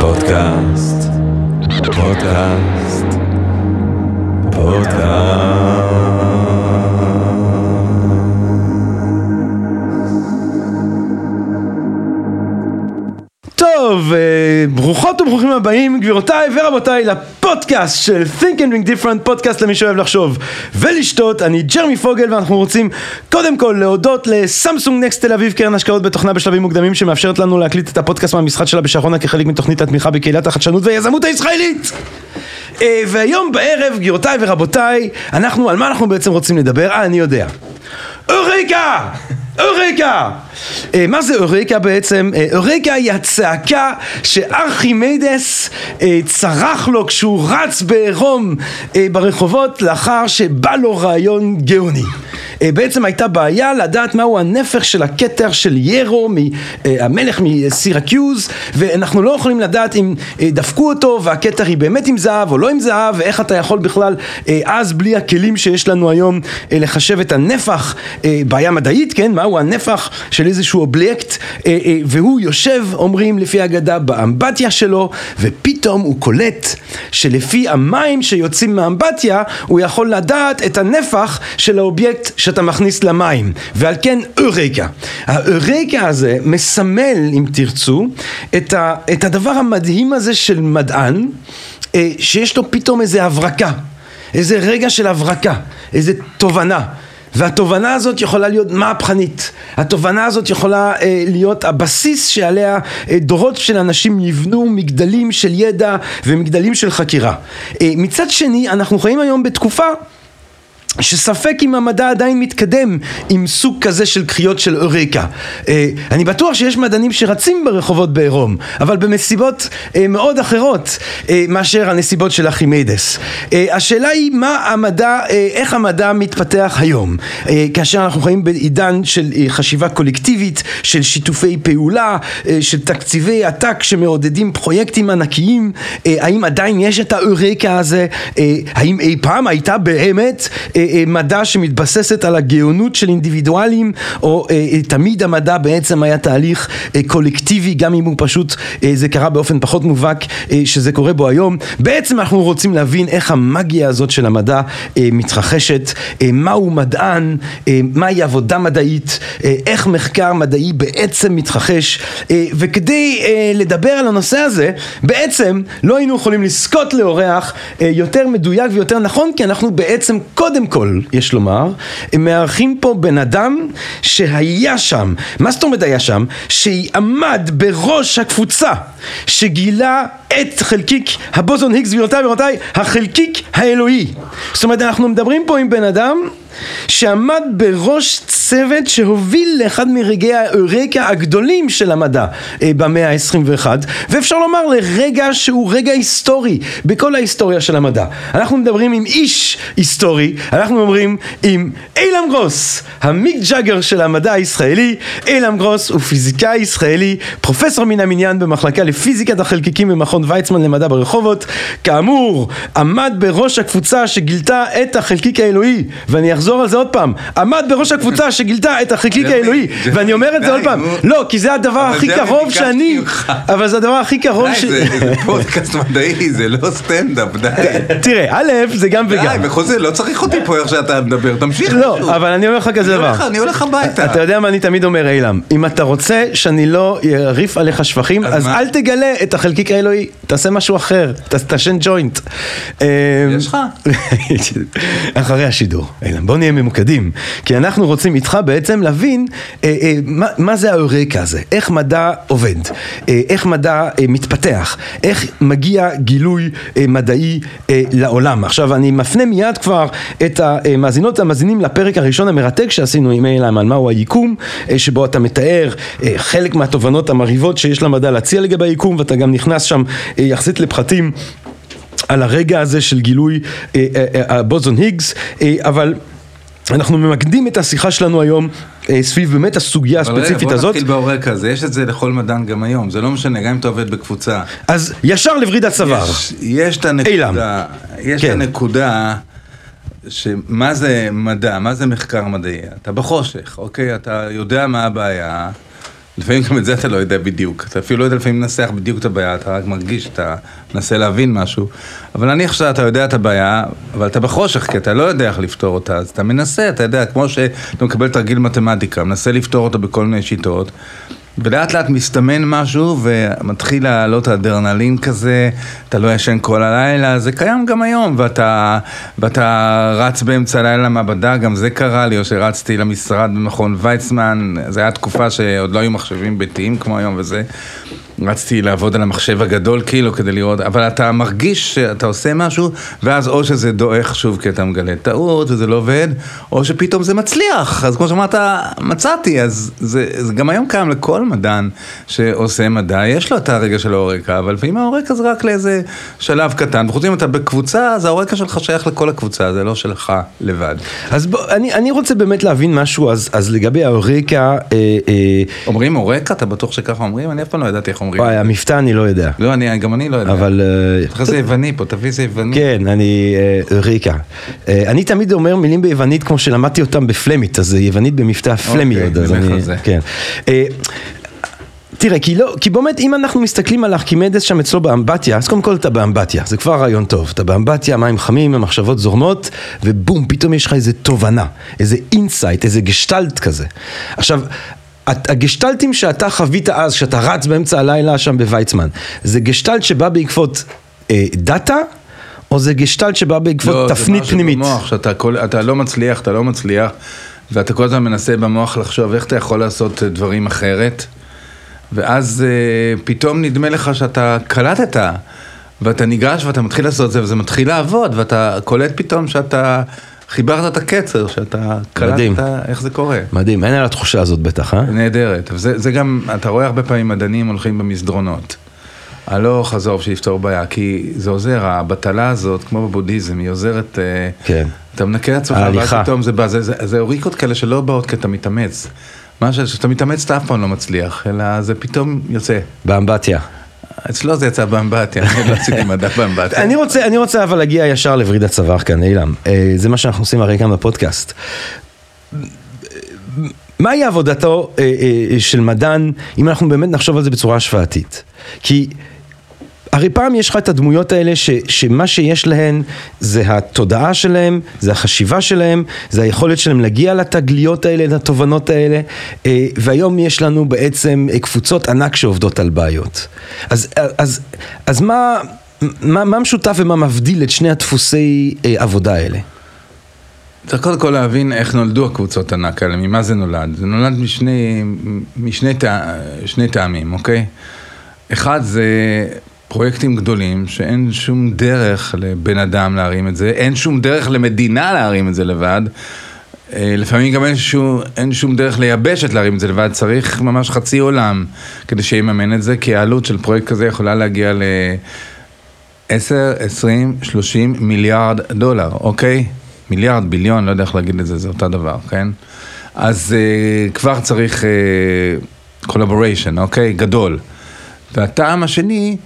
פודקאסט, פודקאסט, פודקאסט. טוב, אה, ברוכות וברוכים הבאים, גבירותיי ורבותיי, לפודקאסט של Think and Drink Different, פודקאסט למי שאוהב לחשוב ולשתות. אני ג'רמי פוגל ואנחנו רוצים קודם כל להודות לסמסונג נקסט תל אביב, קרן השקעות בתוכנה בשלבים מוקדמים שמאפשרת לנו להקליט את הפודקאסט מהמשחק שלה בשרונה כחלק מתוכנית התמיכה בקהילת החדשנות והיזמות הישראלית. אה, והיום בערב, גבירותיי ורבותיי, אנחנו, על מה אנחנו בעצם רוצים לדבר? אה, אני יודע. אוריקה! אוריקה! אה, מה זה אוריקה בעצם? אה, אוריקה היא הצעקה שארכימדס אה, צרח לו כשהוא רץ בעירום ברחובות לאחר שבא לו רעיון גאוני. בעצם הייתה בעיה לדעת מהו הנפח של הכתר של ירו, המלך מסירקיוז, ואנחנו לא יכולים לדעת אם דפקו אותו והכתר היא באמת עם זהב או לא עם זהב, ואיך אתה יכול בכלל אז בלי הכלים שיש לנו היום לחשב את הנפח, בעיה מדעית, כן, מהו הנפח של איזשהו אובייקט, אה, אה, והוא יושב, אומרים לפי האגדה, באמבטיה שלו, ופתאום הוא קולט שלפי המים שיוצאים מהאמבטיה, הוא יכול לדעת את הנפח של האובייקט שאתה מכניס למים, ועל כן אורקה. האורקה הזה מסמל, אם תרצו, את, ה, את הדבר המדהים הזה של מדען, אה, שיש לו פתאום איזה הברקה, איזה רגע של הברקה, איזה תובנה. והתובנה הזאת יכולה להיות מהפכנית, התובנה הזאת יכולה אה, להיות הבסיס שעליה אה, דורות של אנשים יבנו מגדלים של ידע ומגדלים של חקירה. אה, מצד שני, אנחנו חיים היום בתקופה שספק אם המדע עדיין מתקדם עם סוג כזה של קריאות של אוריקה. אה, אני בטוח שיש מדענים שרצים ברחובות בעירום, אבל במסיבות אה, מאוד אחרות אה, מאשר הנסיבות של ארכימדס. אה, השאלה היא מה המדע, אה, איך המדע מתפתח היום, אה, כאשר אנחנו חיים בעידן של אה, חשיבה קולקטיבית, של שיתופי פעולה, אה, של תקציבי עתק שמעודדים פרויקטים ענקיים, אה, האם עדיין יש את האוריקה הזה, אה, האם אי פעם הייתה באמת אה, מדע שמתבססת על הגאונות של אינדיבידואלים, או אה, אה, תמיד המדע בעצם היה תהליך אה, קולקטיבי, גם אם הוא פשוט, אה, זה קרה באופן פחות מובהק אה, שזה קורה בו היום. בעצם אנחנו רוצים להבין איך המאגיה הזאת של המדע אה, מתרחשת, אה, מהו מדען, אה, מהי עבודה מדעית, אה, איך מחקר מדעי בעצם מתרחש, אה, וכדי אה, לדבר על הנושא הזה, בעצם לא היינו יכולים לזכות לאורח אה, יותר מדויק ויותר נכון, כי אנחנו בעצם קודם כל, יש לומר, מארחים פה בן אדם שהיה שם. מה זאת אומרת היה שם? שעמד בראש הקבוצה שגילה את חלקיק הבוזון היגס, גבירותיי ורבותיי, החלקיק האלוהי. זאת אומרת, אנחנו מדברים פה עם בן אדם שעמד בראש צוות שהוביל לאחד מרגעי האורקה הגדולים של המדע אה, במאה ה-21 ואפשר לומר לרגע שהוא רגע היסטורי בכל ההיסטוריה של המדע. אנחנו מדברים עם איש היסטורי, אנחנו אומרים עם אילם גרוס, המיק ג'אגר של המדע הישראלי. אילם גרוס הוא פיזיקאי ישראלי, פרופסור מן המניין במחלקה לפיזיקת החלקיקים במכון ויצמן למדע ברחובות. כאמור, עמד בראש הקבוצה שגילתה את החלקיק האלוהי ואני אחזור על זה עוד פעם, עמד בראש הקבוצה שגילתה את החלקיק האלוהי ואני אומר את זה די, עוד פעם. לא, כי זה הדבר הכי קרוב שאני. אבל זה הדבר הכי קרוב די, ש... זה זה פודקאסט מדעי, זה לא סטנדאפ, די. תראה, א', זה גם די, וגם. בחוזה, לא צריך אותי פה איך שאתה מדבר, תמשיך. לא, אבל אני אומר לך כזה דבר. אני הולך הביתה. אתה יודע מה אני תמיד אומר, אילם? אם אתה רוצה שאני לא אריף עליך שבחים, אז? אל תגלה את החלקיק האלוהי, תעשה משהו אחר, תעשן ג'וינט. יש לך? אחרי השידור, אילם, בוא נהיה ממוקדים, כי אנחנו רוצים איתך בעצם להבין אה, אה, מה, מה זה האורקה הזה, איך מדע עובד, אה, איך מדע אה, מתפתח, איך מגיע גילוי אה, מדעי אה, לעולם. עכשיו אני מפנה מיד כבר את המאזינות והמאזינים לפרק הראשון המרתק שעשינו עם אילם על מהו היקום, אה, שבו אתה מתאר אה, חלק מהתובנות המרהיבות שיש למדע להציע לגבי היקום, ואתה גם נכנס שם אה, יחסית לפחתים. על הרגע הזה של גילוי אה, אה, אה, הבוזון היגס, אה, אבל אנחנו ממקדים את השיחה שלנו היום אה, סביב באמת הסוגיה הספציפית בוא הזאת. נתחיל ברקע הזה, יש את זה לכל מדען גם היום, זה לא משנה, גם אם אתה עובד בקבוצה. אז ישר לווריד צוואר. יש- יש את אילם. הנקודה, יש את כן. הנקודה שמה זה מדע, מה זה מחקר מדעי? אתה בחושך, אוקיי? אתה יודע מה הבעיה, לפעמים גם את זה אתה לא יודע בדיוק. אתה אפילו לא יודע לפעמים לנסח בדיוק את הבעיה, אתה רק מרגיש שאתה מנסה להבין משהו. אבל נניח שאתה יודע את הבעיה, אבל אתה בחושך, כי אתה לא יודע איך לפתור אותה, אז אתה מנסה, אתה יודע, כמו שאתה מקבל תרגיל מתמטיקה, מנסה לפתור אותו בכל מיני שיטות. ולאט לאט מסתמן משהו ומתחיל לעלות אדרנלין כזה, אתה לא ישן כל הלילה, זה קיים גם היום, ואתה, ואתה רץ באמצע הלילה למעבדה, גם זה קרה לי, או שרצתי למשרד במכון ויצמן, זו הייתה תקופה שעוד לא היו מחשבים ביתיים כמו היום וזה. רצתי לעבוד על המחשב הגדול כאילו כדי לראות, אבל אתה מרגיש שאתה עושה משהו, ואז או שזה דועך שוב כי אתה מגלה טעות וזה לא עובד, או שפתאום זה מצליח. אז כמו שאמרת, מצאתי, אז זה, זה גם היום קיים לכל מדען שעושה מדע, יש לו את הרגע של האורקה, אבל לפעמים האורקה זה רק לאיזה שלב קטן, וחוץ אם אתה בקבוצה, אז האורקה שלך שייך לכל הקבוצה, זה לא שלך לבד. אז בוא, אני, אני רוצה באמת להבין משהו, אז, אז לגבי האורקה, אה, אה, אומרים אורקה? אתה בטוח שככה אומרים? אני אף פעם לא ידעתי איך אומרים. וואי, המבטא אני לא יודע. לא, אני, גם אני לא יודע. אבל... אה, צריך זה יווני פה, תביא זה יווני. כן, אני אה, ריקה. אה, אני תמיד אומר מילים ביוונית כמו שלמדתי אותם בפלמית, אז יוונית במבטא פלמי אוקיי, עוד, אז נלך אני... על זה. כן. אה, תראה, כי לא, כי באמת אם אנחנו מסתכלים על ארכימדס שם אצלו באמבטיה, אז קודם כל אתה באמבטיה, זה כבר רעיון טוב, אתה באמבטיה, מים חמים, המחשבות זורמות, ובום, פתאום יש לך איזה תובנה, איזה insight, איזה גשטלט כזה. עכשיו, הגשטלטים שאתה חווית אז, כשאתה רץ באמצע הלילה שם בוויצמן, זה גשטלט שבא בעקבות אה, דאטה, או זה גשטלט שבא בעקבות לא, זה תפנית משהו פנימית? במוח, שאתה כל, אתה לא מצליח, אתה לא מצליח, ואתה כל הזמן מנסה במוח לחשוב איך אתה יכול לעשות דברים אחרת, ואז אה, פתאום נדמה לך שאתה קלטת, ואתה ניגש ואתה מתחיל לעשות את זה, וזה מתחיל לעבוד, ואתה קולט פתאום שאתה חיברת את הקצר, שאתה מדהים. קלטת איך זה קורה. מדהים, אין על התחושה הזאת בטח, אה? נהדרת. וזה זה גם, אתה רואה הרבה פעמים מדענים הולכים במסדרונות. הלוך חזור שיפתור בעיה, כי זה עוזר, הבטלה הזאת, כמו בבודהיזם, היא עוזרת, אה, כן. אתה מנקה את עצמך, ואז. פתאום זה בא, זה, זה, זה אוריקות כאלה שלא באות כי אתה מתאמץ. מה שאתה מתאמץ אתה אף פעם לא מצליח, אלא זה פתאום יוצא. באמבטיה. אצלו זה יצא באמבטיה, אני לא עשיתי מדע באמבטיה. אני רוצה, אני רוצה אבל להגיע ישר לווריד הצוואר כאן, אילם. אה, זה מה שאנחנו עושים הרי כאן בפודקאסט. מהי עבודתו אה, אה, של מדען, אם אנחנו באמת נחשוב על זה בצורה השוואתית? כי הרי פעם יש לך את הדמויות האלה ש, שמה שיש להן זה התודעה שלהם, זה החשיבה שלהם, זה היכולת שלהם להגיע לתגליות האלה, לתובנות האלה, אה, והיום יש לנו בעצם אה, קבוצות ענק שעובדות על בעיות. אז, אז, אז מה, מה, מה משותף ומה מבדיל את שני הדפוסי אה, עבודה האלה? צריך קודם כל להבין איך נולדו הקבוצות ענק האלה, ממה זה נולד. זה נולד משני, משני טע, טעמים, אוקיי? אחד זה פרויקטים גדולים שאין שום דרך לבן אדם להרים את זה, אין שום דרך למדינה להרים את זה לבד. אה, לפעמים גם אין שום, אין שום דרך לייבשת להרים את זה לבד, צריך ממש חצי עולם כדי שיממן את זה, כי העלות של פרויקט כזה יכולה להגיע ל... 10, 20, 30 מיליארד דולר, אוקיי? מיליארד, ביליון, לא יודע איך להגיד את זה, זה אותו דבר, כן? אז uh, כבר צריך uh, collaboration, אוקיי? גדול. והטעם השני,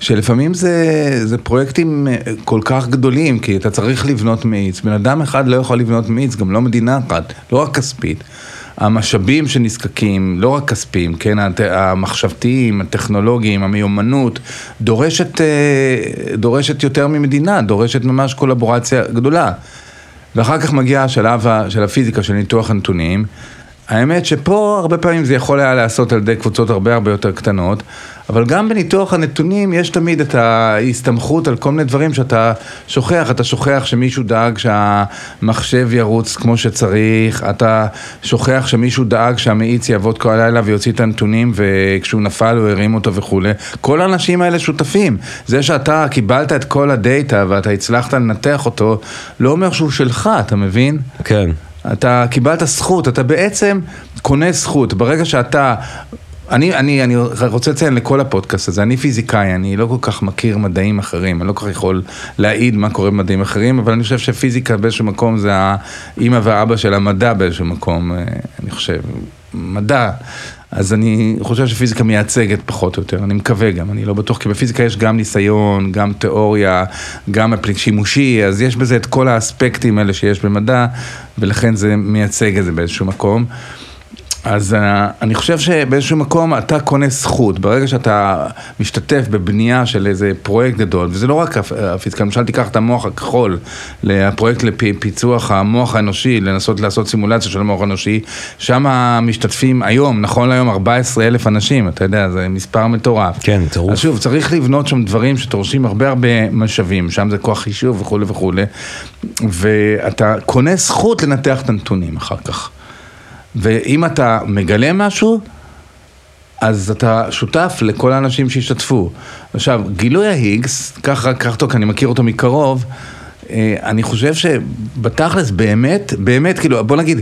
שלפעמים זה, זה פרויקטים אה, כל כך גדולים, כי אתה צריך לבנות מאיץ. בן אדם אחד לא יכול לבנות מאיץ, גם לא מדינה אחת, לא רק כספית. המשאבים שנזקקים, לא רק כספיים, כן, המחשבתיים, הטכנולוגיים, המיומנות, דורשת, אה, דורשת יותר ממדינה, דורשת ממש קולבורציה גדולה. ואחר כך מגיע השלב של הפיזיקה, של ניתוח הנתונים. האמת שפה הרבה פעמים זה יכול היה להיעשות על ידי קבוצות הרבה הרבה יותר קטנות, אבל גם בניתוח הנתונים יש תמיד את ההסתמכות על כל מיני דברים שאתה שוכח, אתה שוכח שמישהו דאג שהמחשב ירוץ כמו שצריך, אתה שוכח שמישהו דאג שהמאיץ יעבוד כל הלילה ויוציא את הנתונים וכשהוא נפל הוא הרים אותו וכולי. כל האנשים האלה שותפים. זה שאתה קיבלת את כל הדאטה ואתה הצלחת לנתח אותו, לא אומר שהוא שלך, אתה מבין? כן. אתה קיבלת זכות, אתה בעצם קונה זכות. ברגע שאתה... אני, אני, אני רוצה לציין לכל הפודקאסט הזה, אני פיזיקאי, אני לא כל כך מכיר מדעים אחרים, אני לא כל כך יכול להעיד מה קורה במדעים אחרים, אבל אני חושב שפיזיקה באיזשהו מקום זה האימא והאבא של המדע באיזשהו מקום, אה, אני חושב, מדע. אז אני חושב שפיזיקה מייצגת פחות או יותר, אני מקווה גם, אני לא בטוח, כי בפיזיקה יש גם ניסיון, גם תיאוריה, גם שימושי, אז יש בזה את כל האספקטים האלה שיש במדע, ולכן זה מייצג את זה באיזשהו מקום. אז uh, אני חושב שבאיזשהו מקום אתה קונה זכות, ברגע שאתה משתתף בבנייה של איזה פרויקט גדול, וזה לא רק הפ- הפיזיקה, למשל תיקח את המוח הכחול, הפרויקט לפיצוח המוח האנושי, לנסות לעשות סימולציה של המוח האנושי, שם משתתפים היום, נכון להיום 14 אלף אנשים, אתה יודע, זה מספר מטורף. כן, טירוף. אז שוב, צריך לבנות שם דברים שדורשים הרבה הרבה משאבים, שם זה כוח חישוב וכולי וכולי, ואתה קונה זכות לנתח את הנתונים אחר כך. ואם אתה מגלה משהו, אז אתה שותף לכל האנשים שהשתתפו. עכשיו, גילוי ההיגס, ככה, קח אותו, כי אני מכיר אותו מקרוב, אה, אני חושב שבתכלס באמת, באמת, כאילו, בוא נגיד,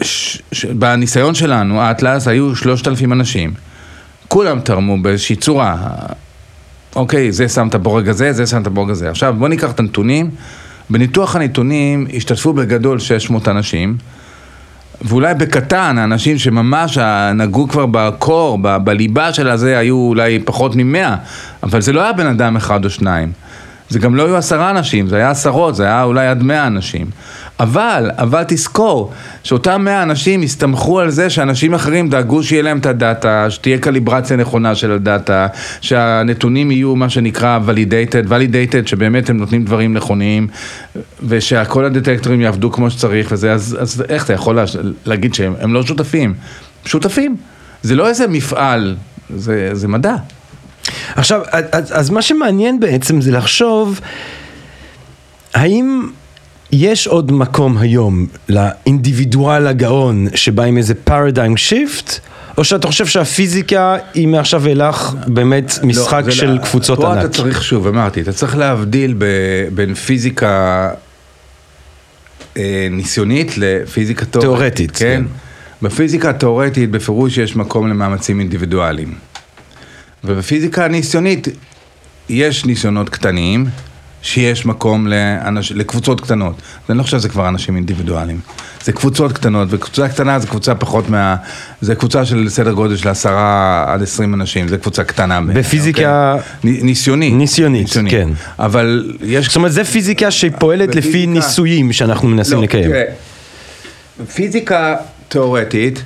ש, ש, בניסיון שלנו, האטלס היו שלושת אלפים אנשים. כולם תרמו באיזושהי צורה. אוקיי, זה שם את הבורג הזה, זה שם את הבורג הזה. עכשיו, בוא ניקח את הנתונים. בניתוח הנתונים השתתפו בגדול 600 אנשים. ואולי בקטן, האנשים שממש נגעו כבר בקור, ב- בליבה של הזה, היו אולי פחות ממאה, אבל זה לא היה בן אדם אחד או שניים. זה גם לא היו עשרה אנשים, זה היה עשרות, זה היה אולי עד מאה אנשים. אבל, אבל תזכור, שאותם מאה אנשים הסתמכו על זה שאנשים אחרים דאגו שיהיה להם את הדאטה, שתהיה קליברציה נכונה של הדאטה, שהנתונים יהיו מה שנקרא validated, validated, שבאמת הם נותנים דברים נכונים, ושכל הדטקטורים יעבדו כמו שצריך וזה, אז, אז איך אתה יכול לה, להגיד שהם הם לא שותפים? שותפים. זה לא איזה מפעל, זה, זה מדע. עכשיו, אז, אז מה שמעניין בעצם זה לחשוב, האם יש עוד מקום היום לאינדיבידואל הגאון שבא עם איזה פרדייים שיפט, או שאתה חושב שהפיזיקה היא מעכשיו ואילך באמת משחק לא, של לא, קבוצות פה ענק? אתה צריך, שוב, אמרתי, אתה צריך להבדיל ב, בין פיזיקה אה, ניסיונית לפיזיקה תיאורטית. תיאורטית, כן. כן. בפיזיקה התיאורטית בפירוש יש מקום למאמצים אינדיבידואליים. ובפיזיקה הניסיונית יש ניסיונות קטנים, שיש מקום לאנש, לקבוצות קטנות. אני לא חושב שזה כבר אנשים אינדיבידואליים. זה קבוצות קטנות, וקבוצה קטנה זה קבוצה פחות מה... זה קבוצה של סדר גודל של עשרה עד עשרים אנשים, זה קבוצה קטנה. בפיזיקה- אוקיי? נ- ניסיונית. ניסיונית, כן. אבל יש... זאת אומרת, זה פיזיקה שפועלת לפי בפיזיקה- ניסויים שאנחנו מנסים לא, לקיים. תראה, פיזיקה תיאורטית,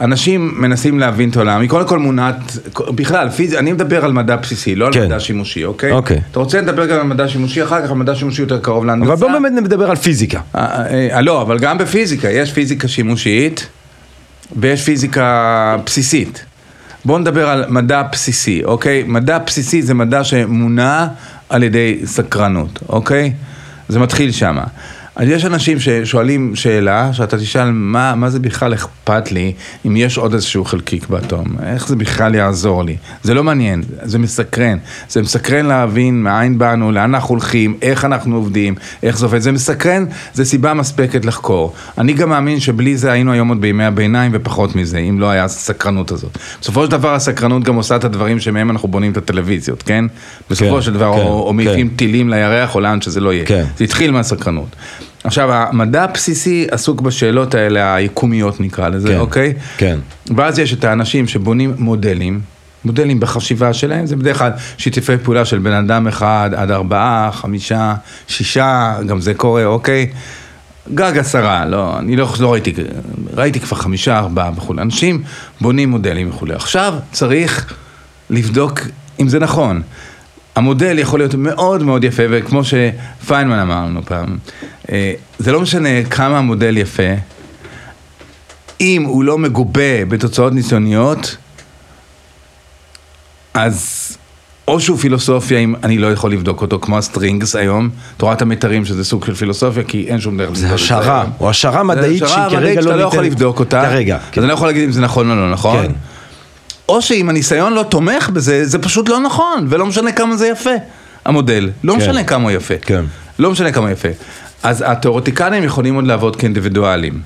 אנשים מנסים להבין את העולם, היא קודם כל מונעת, בכלל, פיז... אני מדבר על מדע בסיסי, לא על כן. מדע שימושי, אוקיי? אוקיי. אתה רוצה לדבר גם על מדע שימושי, אחר כך על מדע שימושי יותר קרוב להנדסה. אבל בואו באמת נדבר על פיזיקה. אה, אה, אה, לא, אבל גם בפיזיקה, יש פיזיקה שימושית ויש פיזיקה בסיסית. בואו נדבר על מדע בסיסי, אוקיי? מדע בסיסי זה מדע שמונע על ידי סקרנות, אוקיי? זה מתחיל שמה. אז יש אנשים ששואלים שאלה, שאתה תשאל, מה, מה זה בכלל אכפת לי אם יש עוד איזשהו חלקיק באטום? איך זה בכלל יעזור לי? זה לא מעניין, זה מסקרן. זה מסקרן להבין מאין באנו, לאן אנחנו הולכים, איך אנחנו עובדים, איך זה עובד. זה מסקרן, זה סיבה מספקת לחקור. אני גם מאמין שבלי זה היינו היום עוד בימי הביניים ופחות מזה, אם לא היה הסקרנות הזאת. בסופו של דבר הסקרנות גם עושה את הדברים שמהם אנחנו בונים את הטלוויזיות, כן? בסופו כן, של דבר, כן, או, או כן. מעיפים טילים לירח או לאן שזה לא יהיה. כן. זה התחיל מהסקרנות. עכשיו, המדע הבסיסי עסוק בשאלות האלה, היקומיות נקרא לזה, כן, אוקיי? כן. ואז יש את האנשים שבונים מודלים, מודלים בחשיבה שלהם, זה בדרך כלל שיתופי פעולה של בן אדם אחד עד ארבעה, חמישה, שישה, גם זה קורה, אוקיי? גג עשרה, לא, אני לא, לא ראיתי, ראיתי כבר חמישה, ארבעה וכולי. אנשים בונים מודלים וכולי. עכשיו צריך לבדוק אם זה נכון. המודל יכול להיות מאוד מאוד יפה, וכמו שפיינמן אמר לנו פעם, אה, זה לא משנה כמה המודל יפה, אם הוא לא מגובה בתוצאות ניסיוניות, אז או שהוא פילוסופיה, אם אני לא יכול לבדוק אותו, כמו ה strings היום, תורת המיתרים שזה סוג של פילוסופיה, כי אין שום דרך לבדוק זה את השערה. או השערה מדעית זה שהיא השערה כרגע מדעית לא שאתה לא יכול ניתנת- לבדוק אותה, כרגע, כן. אז אני לא יכול להגיד אם זה נכון או לא נכון. כן. או שאם הניסיון לא תומך בזה, זה פשוט לא נכון, ולא משנה כמה זה יפה, המודל. לא כן. משנה כמה הוא יפה. כן. לא משנה כמה יפה. אז התיאורטיקנים יכולים עוד לעבוד כאינדיבידואלים.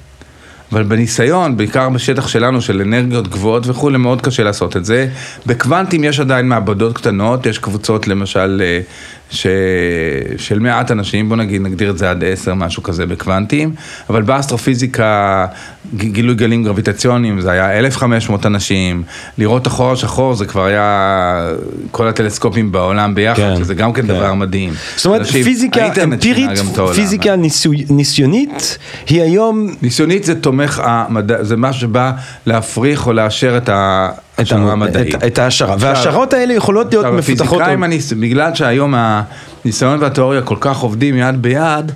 אבל בניסיון, בעיקר בשטח שלנו של אנרגיות גבוהות וכולי, מאוד קשה לעשות את זה. בקוונטים יש עדיין מעבדות קטנות, יש קבוצות למשל, אה, ש... של מעט אנשים, בוא נגיד, נגדיר את זה עד עשר, משהו כזה בקוונטים, אבל באסטרופיזיקה, גילוי גלים גרביטציוניים, זה היה 1,500 אנשים, לראות החור השחור זה כבר היה כל הטלסקופים בעולם ביחד, כן, שזה גם כן כן. דבר מדהים. זאת אומרת, אנשים- פיזיקה אמפירית. פיזיקה ניסוי- ניסיונית, היא היום ניסיונית זה תומך המדע, זה משהו שבא להפריך או לאשר את את ההשערה ה- המדעית. את- את ההשערה, וההשערות האלה יכולות להיות עכשיו, מפותחות. הפיזיקאים, הניס- בגלל שהיום הניסיון והתיאוריה כל כך עובדים יד ביד,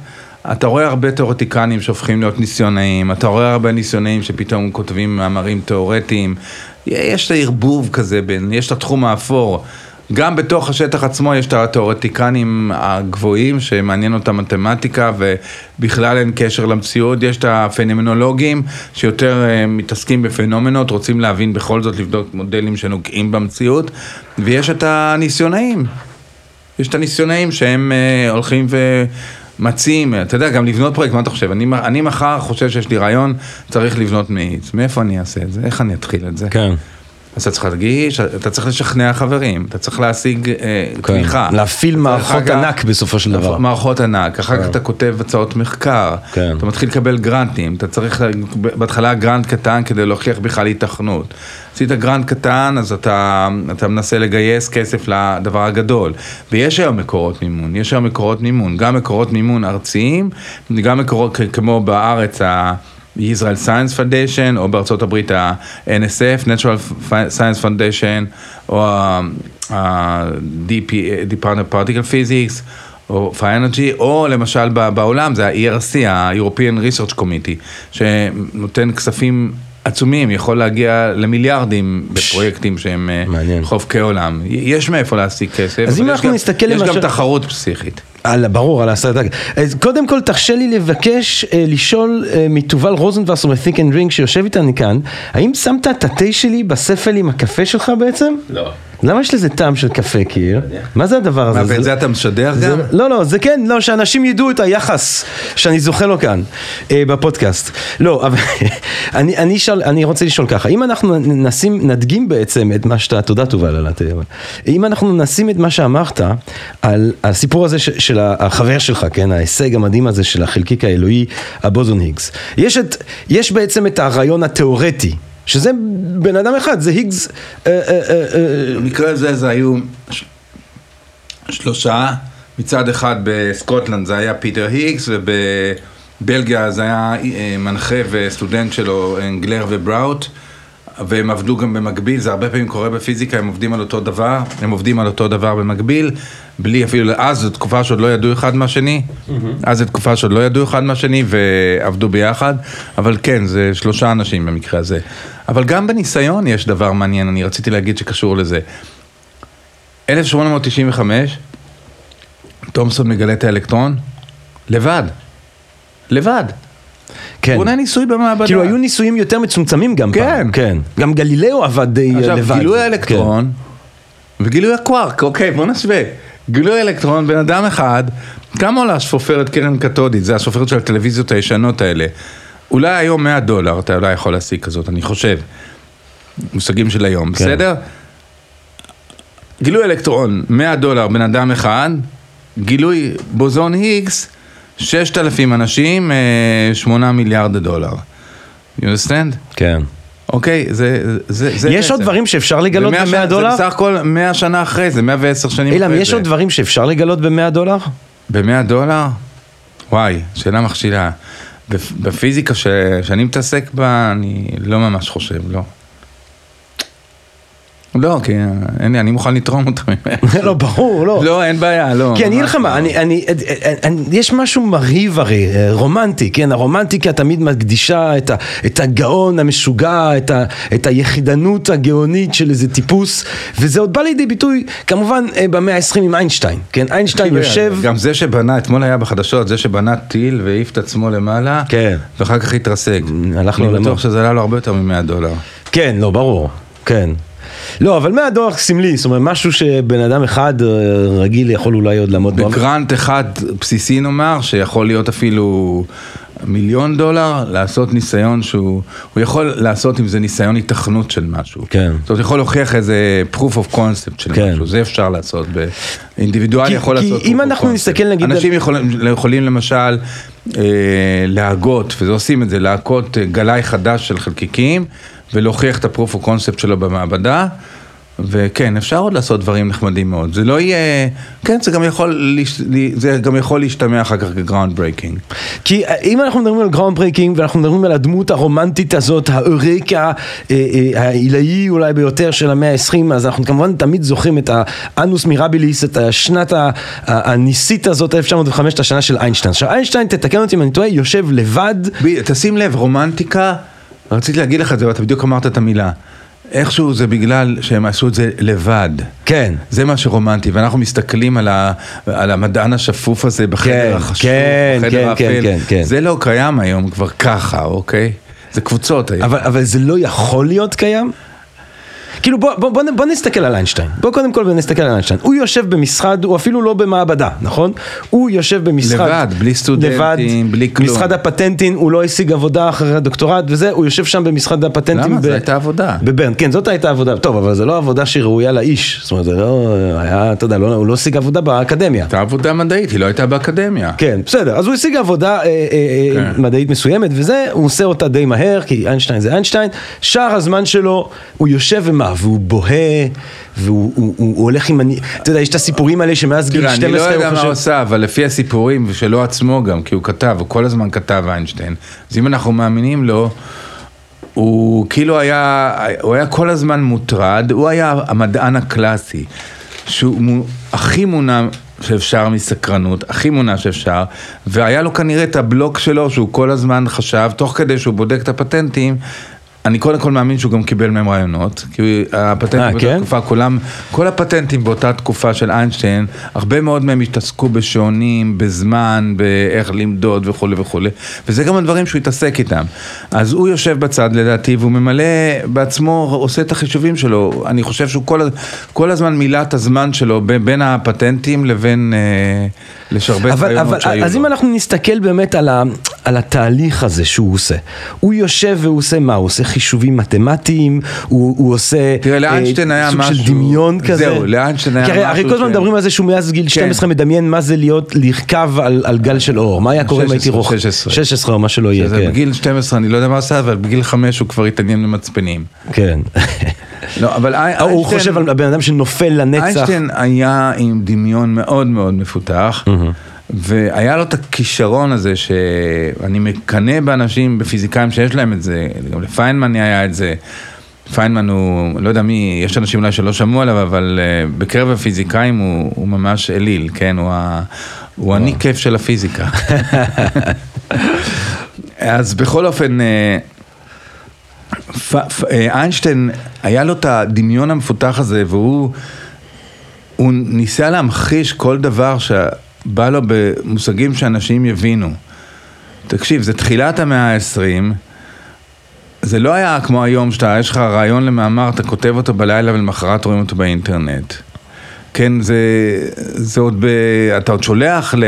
אתה רואה הרבה תיאורטיקנים שהופכים להיות ניסיונאים, אתה רואה הרבה ניסיונאים שפתאום כותבים מאמרים תיאורטיים, יש את הערבוב כזה בין, יש את התחום האפור. גם בתוך השטח עצמו יש את התיאורטיקנים הגבוהים שמעניין אותם מתמטיקה ובכלל אין קשר למציאות, יש את הפנומנולוגים שיותר אה, מתעסקים בפנומנות, רוצים להבין בכל זאת, לבדוק מודלים שנוגעים במציאות, ויש את הניסיונאים, יש את הניסיונאים שהם אה, הולכים ומציעים, אתה יודע, גם לבנות פרויקט, מה אתה חושב? אני, אני מחר חושב שיש לי רעיון, צריך לבנות מאיץ, מאיפה אני אעשה את זה? איך אני אתחיל את זה? כן. אז אתה צריך להרגיש, אתה צריך לשכנע חברים, אתה צריך להשיג אה, כן. תמיכה. להפעיל מערכות אחר ענק בסופו של דבר. מערכות ענק, אחר כך אתה כותב הצעות מחקר, כן. אתה מתחיל לקבל גרנטים, אתה צריך, לה- בהתחלה גרנט קטן כדי להוכיח בכלל היתכנות. עשית גרנט קטן, אז אתה, אתה מנסה לגייס כסף לדבר הגדול. ויש היום מקורות מימון, יש היום מקורות מימון, גם מקורות מימון ארציים, גם מקורות כמו בארץ, ה... Israel Science Foundation, או בארצות הברית ה-NSF, Natural Science Foundation, או ה-DP, Department of Particle Physics, או Fire-Energy, או למשל בעולם זה ה-ERC, ה-European Research Committee, שנותן כספים עצומים, יכול להגיע למיליארדים בפרויקטים שהם אה, מעניין. חובקי עולם. יש מאיפה להשיג כסף, אז אם יש אנחנו נסתכל יש למשל- גם תחרות פסיכית. על, ברור, על הסרט. אז קודם כל תרשה לי לבקש אה, לשאול אה, מתובל רוזנבסר מ-Think and Drink שיושב איתנו כאן, האם שמת את התה שלי בספל עם הקפה שלך בעצם? לא. למה יש לזה טעם של קפה קיר? מה זה הדבר הזה? מה, ואת לא- זה אתה משדר גם? לא, לא, זה כן, לא, שאנשים ידעו את היחס שאני זוכה לו כאן, אה, בפודקאסט. לא, אבל אני, רוצה לשאול ככה, אם אנחנו נשים, נדגים בעצם את מה שאתה, תודה תובל על אבל אם אנחנו נשים את מה שאמרת על הסיפור הזה של החבר שלך, כן, ההישג המדהים הזה של החלקיק האלוהי, הבוזון היגס. יש בעצם את הרעיון התיאורטי. שזה בן אדם אחד, זה היגס, אה, אה, אה, במקרה הזה זה היו שלושה, מצד אחד בסקוטלנד זה היה פיטר היגס ובבלגיה זה היה מנחה וסטודנט שלו אנגלר ובראוט והם עבדו גם במקביל, זה הרבה פעמים קורה בפיזיקה, הם עובדים על אותו דבר, הם עובדים על אותו דבר במקביל, בלי אפילו, אז זו תקופה שעוד לא ידעו אחד מהשני, אז זו תקופה שעוד לא ידעו אחד מהשני ועבדו ביחד, אבל כן, זה שלושה אנשים במקרה הזה. אבל גם בניסיון יש דבר מעניין, אני רציתי להגיד שקשור לזה. 1895, תומסון מגלה את האלקטרון, לבד. לבד. כן. הוא עונה ניסוי במעבדה. כאילו היו ניסויים יותר מצומצמים גם כן. פעם. כן. גם גלילאו עבד די אה, עכשיו, לבד. גילוי האלקטרון וגילוי הקווארק, אוקיי, בוא נשווה. גילוי האלקטרון, בן אדם אחד, כמה עולה שפופרת קרן קתודית? זה השפופרת של הטלוויזיות הישנות האלה. אולי היום 100 דולר, אתה אולי יכול להשיג כזאת, אני חושב. מושגים של היום, כן. בסדר? גילוי אלקטרון, 100 דולר, בן אדם אחד, גילוי בוזון היגס, 6,000 אנשים, אה, 8 מיליארד דולר. You understand? כן. אוקיי, זה, זה, זה יש עוד בעצם. דברים שאפשר לגלות ומאה ב-100 שנה- דולר? זה בסך הכל 100 שנה אחרי זה, 110 שנים אילם, אחרי זה. יש עוד דברים שאפשר לגלות ב-100 דולר? ב-100 דולר? וואי, שאלה מכשילה. בפ- בפיזיקה ש... שאני מתעסק בה, אני לא ממש חושב, לא. לא, כי אין לי, אני מוכן לתרום ממך. לא, ברור, לא. לא, אין בעיה, לא. כי אני אגיד לך מה, לא. אני, אני, אני, אני, יש משהו מרהיב הרי, אה, רומנטי, כן, הרומנטיקה תמיד מקדישה את, ה, את הגאון המשוגע, את, ה, את היחידנות הגאונית של איזה טיפוס, וזה עוד בא לידי ביטוי, כמובן, אה, במאה ה-20 עם איינשטיין, כן, איינשטיין יושב, גם זה שבנה, אתמול היה בחדשות, זה שבנה טיל והעיף את עצמו למעלה, כן. ואחר כך התרסק. הלך אני לעולמו. בטוח שזה עלה לו הרבה יותר מ-100 דולר. כן, לא, ברור, כן. לא, אבל 100 דולר סמלי, זאת אומרת, משהו שבן אדם אחד אה, רגיל יכול אולי עוד לעמוד בו. בגרנט אחד בסיסי נאמר, שיכול להיות אפילו מיליון דולר, לעשות ניסיון שהוא, הוא יכול לעשות עם זה ניסיון היתכנות של משהו. כן. זאת אומרת, יכול להוכיח איזה proof of concept של כן. משהו, זה אפשר לעשות, אינדיבידואל כי- יכול כי לעשות אם proof of אנחנו. נסתכל, נגיד, אנשים יכולים, יכולים למשל אה, להגות, וזה עושים את זה, להגות אה, גלאי חדש של חלקיקים, ולהוכיח את proof of concept שלו במעבדה. וכן, אפשר עוד לעשות דברים נחמדים מאוד. זה לא יהיה, כן, זה גם יכול, להש- זה גם יכול להשתמע אחר כך כ ground breaking. כי אה, אם אנחנו מדברים על ground breaking ואנחנו מדברים על הדמות הרומנטית הזאת, האורקה אה, אה, העילאי אולי ביותר של המאה ה-20, אז אנחנו כמובן תמיד זוכרים את ה annus mirabilis, את השנת הניסית הזאת, 1905, את השנה של איינשטיין. עכשיו איינשטיין, תתקן אותי אם אני טועה, יושב לבד, תשים לב, רומנטיקה, רציתי להגיד לך את זה, ואתה בדיוק אמרת את המילה. איכשהו זה בגלל שהם עשו את זה לבד. כן. זה מה שרומנטי, ואנחנו מסתכלים על, ה, על המדען השפוף הזה בחדר כן, החשוך, כן, בחדר כן, האפל. כן, כן, כן. זה לא קיים היום כבר ככה, אוקיי? זה קבוצות היום. אבל, אבל זה לא יכול להיות קיים? כאילו בוא, בוא, בוא, בוא נסתכל על איינשטיין, בוא קודם כל נסתכל על איינשטיין, הוא יושב במשרד, הוא אפילו לא במעבדה, נכון? הוא יושב במשרד, לבד, בלי סטודנטים, בלי כלום. משרד הפטנטים, הוא לא השיג עבודה אחרי הדוקטורט וזה, הוא יושב שם במשרד הפטנטים, למה? זו הייתה עבודה. בברן, כן זאת הייתה עבודה, טוב אבל זו לא עבודה שהיא ראויה לאיש, זאת אומרת זה לא היה, אתה יודע, לא, הוא לא השיג עבודה באקדמיה. הייתה עבודה מדעית, היא לא הייתה באקדמיה. כן, בסדר, אז הוא השיג עבודה אה, אה, אה, כן. מדעית מסוימת וזה, הוא עושה אותה די מהר, כי איינשטיין זה איינשטיין, שאר הזמן שלו, הוא יושב ומה, והוא בוהה, והוא הוא, הוא, הוא הולך עם, אני, אתה יודע, יש את הסיפורים האלה שמאז גיל תראה, 12 אני לא יודע הוא מה חושב... הוא עשה, אבל לפי הסיפורים, ושלו עצמו גם, כי הוא כתב, הוא כל הזמן כתב איינשטיין, אז אם אנחנו מאמינים לו, הוא כאילו היה, הוא היה כל הזמן מוטרד, הוא היה המדען הקלאסי, שהוא מו- הכי מונע שאפשר מסקרנות, הכי מונע שאפשר, והיה לו כנראה את הבלוק שלו, שהוא כל הזמן חשב, תוך כדי שהוא בודק את הפטנטים, אני קודם כל מאמין שהוא גם קיבל מהם רעיונות, כי הפטנטים אה, באותה כן? תקופה, כולם, כל הפטנטים באותה תקופה של איינשטיין, הרבה מאוד מהם התעסקו בשעונים, בזמן, באיך למדוד וכולי וכולי, וזה גם הדברים שהוא התעסק איתם. אז הוא יושב בצד לדעתי, והוא ממלא בעצמו, עושה את החישובים שלו. אני חושב שהוא כל, כל הזמן מילא את הזמן שלו ב- בין הפטנטים לבין אה, לשרבט רעיונות שהיו אז לו. אם אנחנו נסתכל באמת על, ה, על התהליך הזה שהוא עושה, הוא יושב והוא עושה מה? הוא עושה חישובים מתמטיים, הוא, הוא עושה תראה, לאיינשטיין היה סוג של משהו- דמיון כזה. זהו, לאיינשטיין היה כי הרי, משהו כל הזמן ש- מדברים על זה שהוא מאז גיל 12 מדמיין מה זה להיות, לרכב על, על גל של אור, מה היה קורה אם הייתי 16, רוכב? 16. 16 או מה שלא יהיה, כן. בגיל 12, אני לא יודע מה עשה, אבל בגיל 5 הוא כבר התעניין במצפנים. כן. לא, אבל איי- הוא איינשטיין- חושב על הבן אדם שנופל לנצח. איינשטיין היה עם דמיון מאוד מאוד מפותח, והיה לו את הכישרון הזה שאני מקנא באנשים, בפיזיקאים שיש להם את זה, גם לפיינמן היה את זה. פיינמן הוא, לא יודע מי, יש אנשים אולי שלא שמעו עליו, אבל uh, בקרב הפיזיקאים הוא, הוא ממש אליל, כן? הוא, ה, הוא אני כיף של הפיזיקה. אז בכל אופן, אה, פ, פ, אה, איינשטיין, היה לו את הדמיון המפותח הזה, והוא הוא ניסה להמחיש כל דבר שבא לו במושגים שאנשים יבינו. תקשיב, זה תחילת המאה ה-20, זה לא היה כמו היום שאתה, יש לך רעיון למאמר, אתה כותב אותו בלילה ולמחרת רואים אותו באינטרנט. כן, זה, זה עוד ב... אתה עוד שולח ל,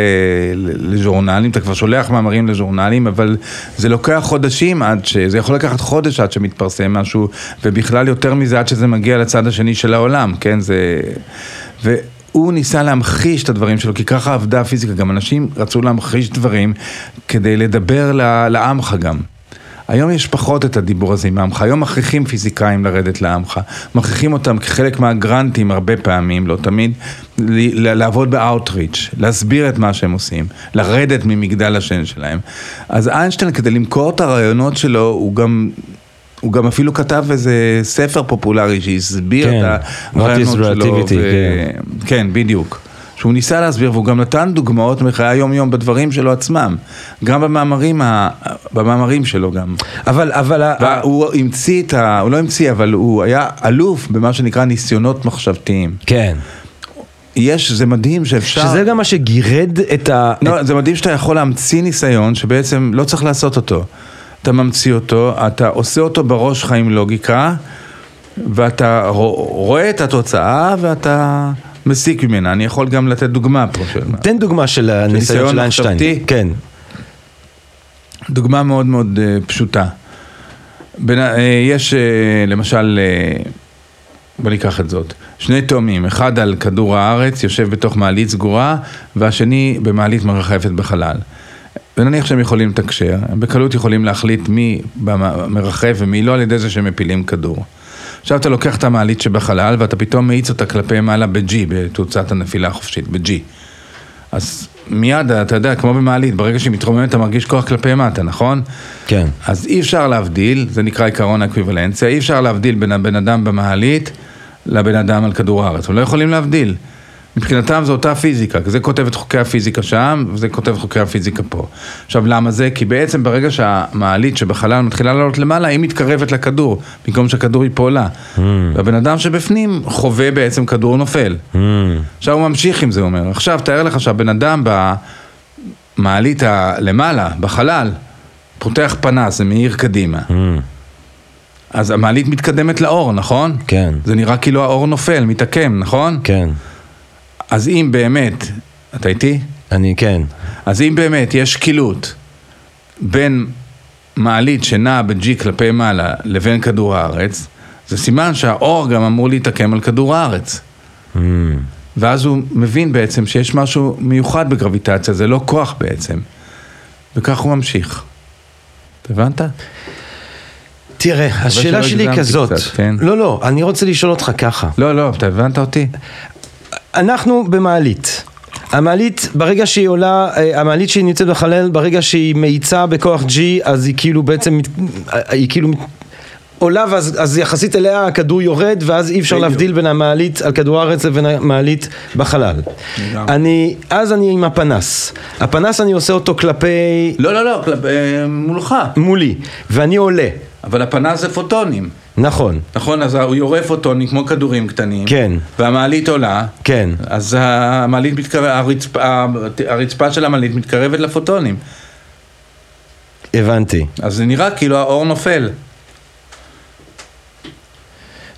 לז'ורנלים, אתה כבר שולח מאמרים לז'ורנלים, אבל זה לוקח חודשים עד ש... זה יכול לקחת חודש עד שמתפרסם משהו, ובכלל יותר מזה עד שזה מגיע לצד השני של העולם, כן, זה... והוא ניסה להמחיש את הדברים שלו, כי ככה עבדה הפיזיקה, גם אנשים רצו להמחיש דברים כדי לדבר לעמך גם. היום יש פחות את הדיבור הזה עם העמך, היום מכריחים פיזיקאים לרדת לעמך, מכריחים אותם כחלק מהגרנטים הרבה פעמים, לא תמיד, לעבוד באאוטריץ', להסביר את מה שהם עושים, לרדת ממגדל השן שלהם. אז איינשטיין כדי למכור את הרעיונות שלו, הוא גם... הוא גם אפילו כתב איזה ספר פופולרי שהסביר כן, את הרעיונות שלו. ו- כן, בדיוק. שהוא ניסה להסביר, והוא גם נתן דוגמאות מחיי היום-יום בדברים שלו עצמם. גם במאמרים, ה... במאמרים שלו גם. אבל, אבל, ה- והוא המציא את ה... הוא לא המציא, אבל הוא היה אלוף במה שנקרא ניסיונות מחשבתיים. כן. יש, זה מדהים שאפשר... שזה גם מה שגירד את ה... לא, זה מדהים שאתה יכול להמציא ניסיון שבעצם לא צריך לעשות אותו. אתה ממציא אותו, אתה עושה אותו בראש שלך עם לוגיקה, ואתה רו- רואה את התוצאה ואתה מסיק ממנה. אני יכול גם לתת דוגמה פה של... תן דוגמה של הניסיון ניסיון של איינשטיין. כן. דוגמה מאוד מאוד אה, פשוטה. בין, אה, יש אה, למשל, בוא ניקח את זאת, שני תאומים, אחד על כדור הארץ, יושב בתוך מעלית סגורה, והשני במעלית מרחפת בחלל. ונניח שהם יכולים לתקשר, הם בקלות יכולים להחליט מי מרחף ומי לא על ידי זה שהם מפילים כדור. עכשיו אתה לוקח את המעלית שבחלל ואתה פתאום מאיץ אותה כלפי מעלה ב-G, בתאוצת הנפילה החופשית, ב-G. אז מיד, אתה יודע, כמו במעלית, ברגע שהיא מתרוממת אתה מרגיש כוח כלפי מטה, נכון? כן. אז אי אפשר להבדיל, זה נקרא עקרון האקוויוולנציה, אי אפשר להבדיל בין הבן אדם במעלית לבן אדם על כדור הארץ, הם לא יכולים להבדיל. מבחינתם זו אותה פיזיקה, זה כותב את חוקי הפיזיקה שם, וזה כותב את חוקי הפיזיקה פה. עכשיו למה זה? כי בעצם ברגע שהמעלית שבחלל מתחילה לעלות למעלה, היא מתקרבת לכדור, במקום שהכדור ייפול לה. והבן אדם שבפנים חווה בעצם כדור נופל. עכשיו הוא ממשיך עם זה, הוא אומר. עכשיו תאר לך שהבן אדם במעלית הלמעלה, בחלל, פותח פנס, זה מאיר קדימה. אז המעלית מתקדמת לאור, נכון? כן. זה נראה כאילו האור נופל, מתעקם, נכון? כן. אז אם באמת, אתה איתי? אני כן. אז אם באמת יש שקילות בין מעלית שנעה ב-G כלפי מעלה לבין כדור הארץ, זה סימן שהאור גם אמור להתעקם על כדור הארץ. ואז הוא מבין בעצם שיש משהו מיוחד בגרביטציה, זה לא כוח בעצם. וכך הוא ממשיך. הבנת? תראה, השאלה שלי היא כזאת. קצת, כן. לא, לא, אני רוצה לשאול אותך ככה. לא, לא, אתה הבנת אותי? אנחנו במעלית. המעלית, ברגע שהיא עולה, אה, המעלית שהיא נמצאת בחלל, ברגע שהיא מאיצה בכוח G, אז היא כאילו בעצם, אה, היא כאילו עולה, ואז אז יחסית אליה הכדור יורד, ואז אי אפשר. להבדיל בין המעלית על כדור הארץ לבין המעלית בחלל. אני, אז אני עם הפנס. הפנס אני עושה אותו כלפי, לא, לא, לא, כלפ- אה, מולך. מולי, ואני עולה. אבל הפנס זה פוטונים. נכון, נכון, אז הוא יורה פוטונים כמו כדורים קטנים. כן. והמעלית עולה. כן. אז המעלית מתקרבת, הרצפה, הרצפה של המעלית מתקרבת לפוטונים. הבנתי. אז זה נראה כאילו האור נופל.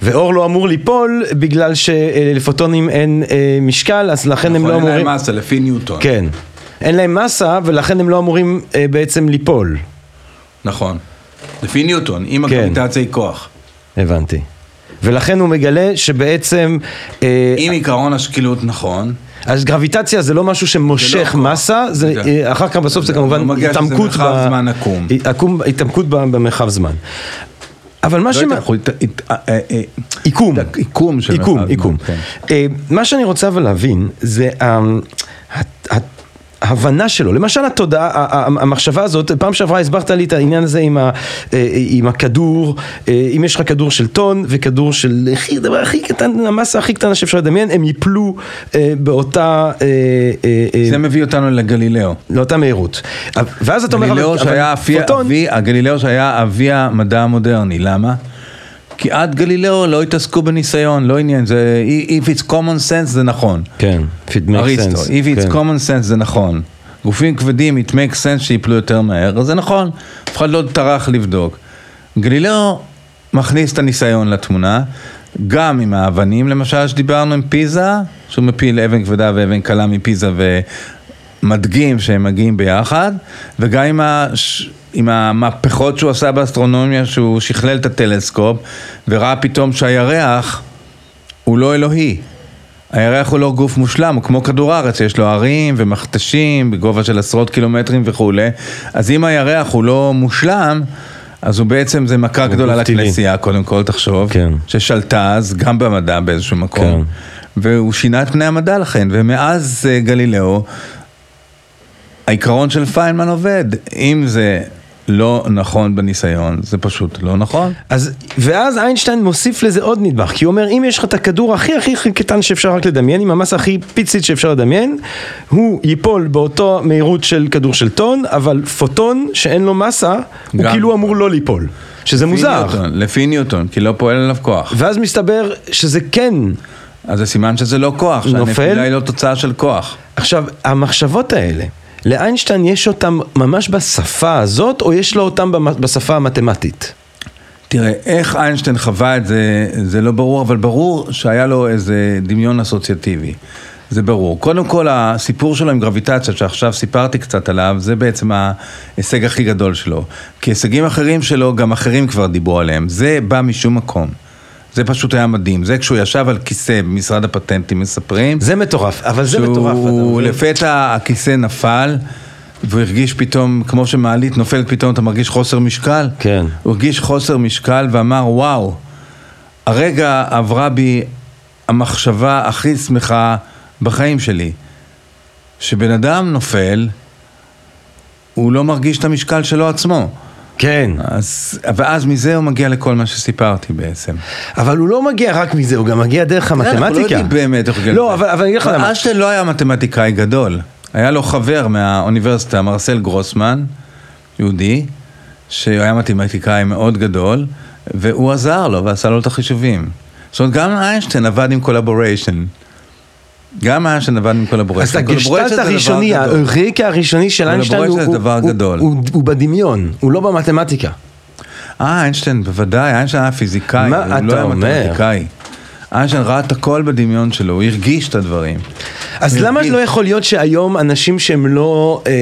ואור לא אמור ליפול בגלל שלפוטונים אין אה, משקל, אז לכן הם נכון, לא אין אמורים... להם מסה, לפי ניוטון. כן. אין להם מסה ולכן הם לא אמורים אה, בעצם ליפול. נכון. לפי ניוטון, אם כן. הגרביטציה היא כוח. הבנתי. ולכן הוא מגלה שבעצם, אה, אם עיקרון השקילות נכון, אז גרביטציה זה לא משהו שמושך כוח. מסה, זה, זה- אה, אחר כך בסוף זה זה- כמובן התעמקות, מרחב זמן עקום. עקום, התעמקות ב- במרחב זמן. אבל מה לא ש... אה, עיקום. עיקום של עיקום, מרחב עיקום. זמן, כן. מה שאני רוצה אבל להבין זה הת- ההבנה שלו, למשל התודעה, המחשבה הזאת, פעם שעברה הסברת לי את העניין הזה עם, ה, אה, עם הכדור, אה, אם יש לך כדור של טון וכדור של הכי, דבר הכי קטן, המסה הכי קטנה שאפשר לדמיין, הם ייפלו אה, באותה, זה מביא אותנו לגלילאו. לאותה מהירות. ואז אתה אומר, גלילאו אבל- שהיה אבל אבי, פוטון, אבי, הגלילאו שהיה אבי המדע המודרני, למה? כי עד גלילאו לא התעסקו בניסיון, לא עניין, זה, if it's common sense זה נכון. כן, if it makes אריסטו, sense, if it's כן. common sense זה נכון. גופים כבדים, it makes sense שיפלו יותר מהר, אז זה נכון, אף אחד לא טרח לבדוק. גלילאו מכניס את הניסיון לתמונה, גם עם האבנים למשל שדיברנו עם פיזה, שהוא מפיל אבן כבדה ואבן קלה מפיזה ומדגים שהם מגיעים ביחד, וגם עם, הש... עם המהפכות שהוא עשה באסטרונומיה, שהוא שכלל את הטלסקופ, וראה פתאום שהירח הוא לא אלוהי. הירח הוא לא גוף מושלם, הוא כמו כדור הארץ, יש לו הרים ומכתשים בגובה של עשרות קילומטרים וכולי. אז אם הירח הוא לא מושלם, אז הוא בעצם, זה מכה גדולה. לכנסייה, קודם כל, תחשוב. כן. ששלטה אז גם במדע באיזשהו מקום. כן. והוא שינה את פני המדע לכן, ומאז אה, גלילאו, העיקרון של פיינמן עובד. אם זה לא נכון בניסיון, זה פשוט לא נכון. אז, ואז איינשטיין מוסיף לזה עוד נדבך, כי הוא אומר, אם יש לך את הכדור הכי הכי הכי קטן שאפשר רק לדמיין, עם המסה הכי פיצית שאפשר לדמיין, הוא ייפול באותו מהירות של כדור של טון, אבל פוטון שאין לו מסה, הוא גם. כאילו אמור לא ליפול, שזה לפי מוזר. ניוטון, לפי ניוטון, כי לא פועל עליו כוח. ואז מסתבר שזה כן. אז זה סימן שזה לא כוח, נופל? שהנפילה היא לא תוצאה של כוח. עכשיו, המחשבות האלה, לאיינשטיין יש אותם ממש בשפה הזאת, או יש לו אותם בשפה המתמטית? תראה, איך איינשטיין חווה את זה, זה לא ברור, אבל ברור שהיה לו איזה דמיון אסוציאטיבי. זה ברור. קודם כל, הסיפור שלו עם גרביטציה, שעכשיו סיפרתי קצת עליו, זה בעצם ההישג הכי גדול שלו. כי הישגים אחרים שלו, גם אחרים כבר דיברו עליהם. זה בא משום מקום. זה פשוט היה מדהים. זה כשהוא ישב על כיסא במשרד הפטנטים, מספרים. זה מטורף, אבל זה מטורף. שהוא? לפתע הכיסא נפל, והוא הרגיש פתאום, כמו שמעלית נופלת פתאום, אתה מרגיש חוסר משקל? כן. הוא הרגיש חוסר משקל ואמר, וואו, הרגע עברה בי המחשבה הכי שמחה בחיים שלי. שבן אדם נופל, הוא לא מרגיש את המשקל שלו עצמו. כן. אז, ואז מזה הוא מגיע לכל מה שסיפרתי בעצם. אבל הוא לא מגיע רק מזה, הוא גם מגיע דרך אנחנו לא המתמטיקה. יודעים באמת איך הוא הגיע לא. אבל אבל אני אגיד לך למה. אשטן לא היה מתמטיקאי גדול. היה לו חבר מהאוניברסיטה, מרסל גרוסמן, יהודי, שהיה מתמטיקאי מאוד גדול, והוא עזר לו ועשה לו את החישובים. זאת אומרת, גם איינשטיין עבד עם collaboration. גם איינשטיין עבד עם collaboration. אז הגשטלט הראשוני. הרקע הראשוני של איינשטיין הוא- בדמיון, הוא לא במתמטיקה. אה, איינשטיין, בוודאי, איינשטיין היה פיזיקאי, הוא לא היה? מתמטיקאי. איינשטיין ראה את הכל בדמיון שלו, הוא הרגיש את הדברים. אז למה. לא יכול להיות שהיום אנשים שהם לא אה,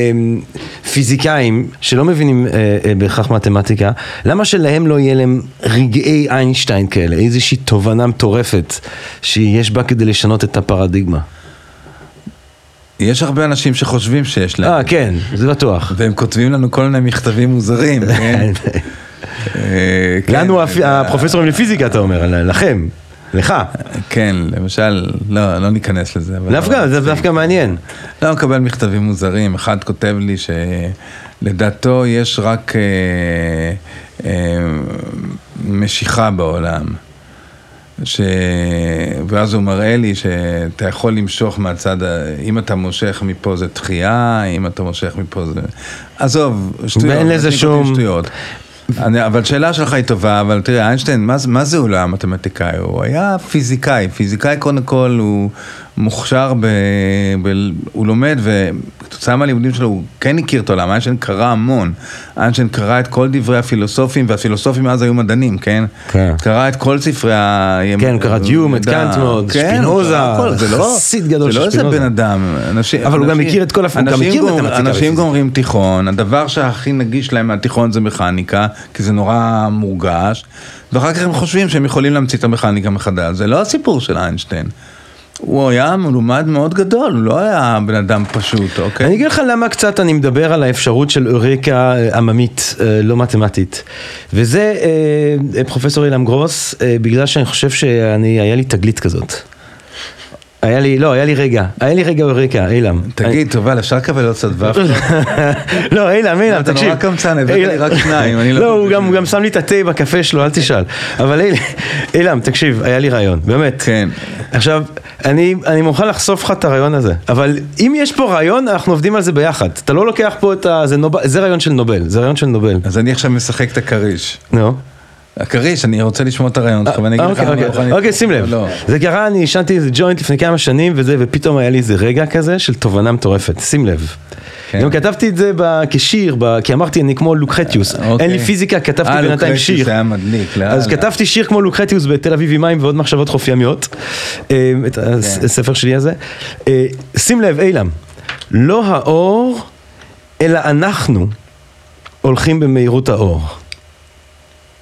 פיזיקאים, שלא מבינים אה, אה, בהכרח מתמטיקה, למה שלהם לא יהיה להם רגעי איינשטיין כאלה, איזושהי תובנה מטורפת שיש בה כדי לשנות את הפרדיגמה? יש הרבה אנשים שחושבים שיש להם. אה, כן, זה בטוח. והם כותבים לנו כל מיני מכתבים מוזרים, כן? אה, כן, לנו הפ- הפרופסורים לפיזיקה, אתה אומר, לכם, לך. כן, למשל, לא, לא ניכנס לזה. דווקא, זה דווקא מעניין. לא מקבל מכתבים מוזרים, אחד כותב לי שלדעתו יש רק אה, אה, משיכה בעולם. ש... ואז הוא מראה לי שאתה יכול למשוך מהצד. אם אתה מושך מפה זה דחייה, אם אתה מושך מפה זה... עזוב, שטויות. ואין לזה שום- שטויות. אני, אבל שאלה שלך היא טובה, אבל תראה, איינשטיין, מה, מה זה הוא לא היה מתמטיקאי? הוא היה פיזיקאי. פיזיקאי קודם כל הוא מוכשר, ב, ב, הוא לומד, וכתוצאה מהלימודים שלו הוא כן הכיר את העולם, איינשטיין קרא המון. איינשטיין קרא את כל דברי הפילוסופים, והפילוסופים אז היו מדענים, כן? כן. קרא את כל ספרי ה... כן, קרא את יום, את קאנט מאוד, כן, שפינוזה, זה לא, חסיד גדול זה של לא איזה שפינוזה. בן אדם. אנשים, אבל הוא גם מכיר את כל הפ- הוא גם אנשים. גומרים תיכון, הדבר שהכי נגיש להם מהתיכון זה מכניקה, כי זה נורא מורגש, ואחר כך הם חושבים שהם יכולים להמציא את המכניקה מחדש. זה לא הסיפור של איינשטיין. הוא היה מלומד מאוד גדול, הוא לא היה בן אדם פשוט, אוקיי? אני אגיד לך למה קצת אני מדבר על האפשרות של אורקה אה, עממית, אה, לא מתמטית. וזה אה, פרופסור אילם גרוס, בגלל שאני חושב שאני, היה לי תגלית כזאת. היה לי, לא, היה לי רגע, היה לי רגע אורקה, אילם. תגיד, תובל, אפשר לקבל עוד קצת ופל? לא, אילם, אילם, אתה תקשיב. נורא קמצן, הבאת לי רק שניים, אני לא לא, הוא. גם- שם לי את התה בקפה שלו, אל תשאל. אבל אילם, תקשיב, היה לי רעיון, באמת. כן. עכשיו, אני, אני מוכן לחשוף לך את הרעיון הזה, אבל אם יש פה רעיון, אנחנו עובדים על זה ביחד. אתה לא לוקח פה את ה... זה, נוב... זה רעיון של נובל, זה רעיון של נובל. אז אני עכשיו משחק את הכריש. נו. הכריש, אני רוצה לשמוע את הרעיון שלך, ואני אגיד לך אוקיי, מה אני אוקיי, מוכן אוקיי, לתת. שים לב. לא. זה קרה, אני עישנתי איזה ג'וינט לפני כמה שנים וזה, ופתאום היה לי איזה רגע כזה של תובנה מטורפת, שים לב. כן. גם כתבתי את זה ב- כשיר, ב- כי אמרתי אני כמו לוקחטיוס, אוקיי. אין לי פיזיקה, כתבתי אה, בינתיים שיר. היה מדליק, לאללה. אז כתבתי שיר כמו לוקחטיוס בתל אביב עם מים ועוד מחשבות חוף ימיות, אה, את כן. הספר שלי הזה. אה, שים לב, אילם, לא האור, אלא אנחנו הולכים במהירות האור.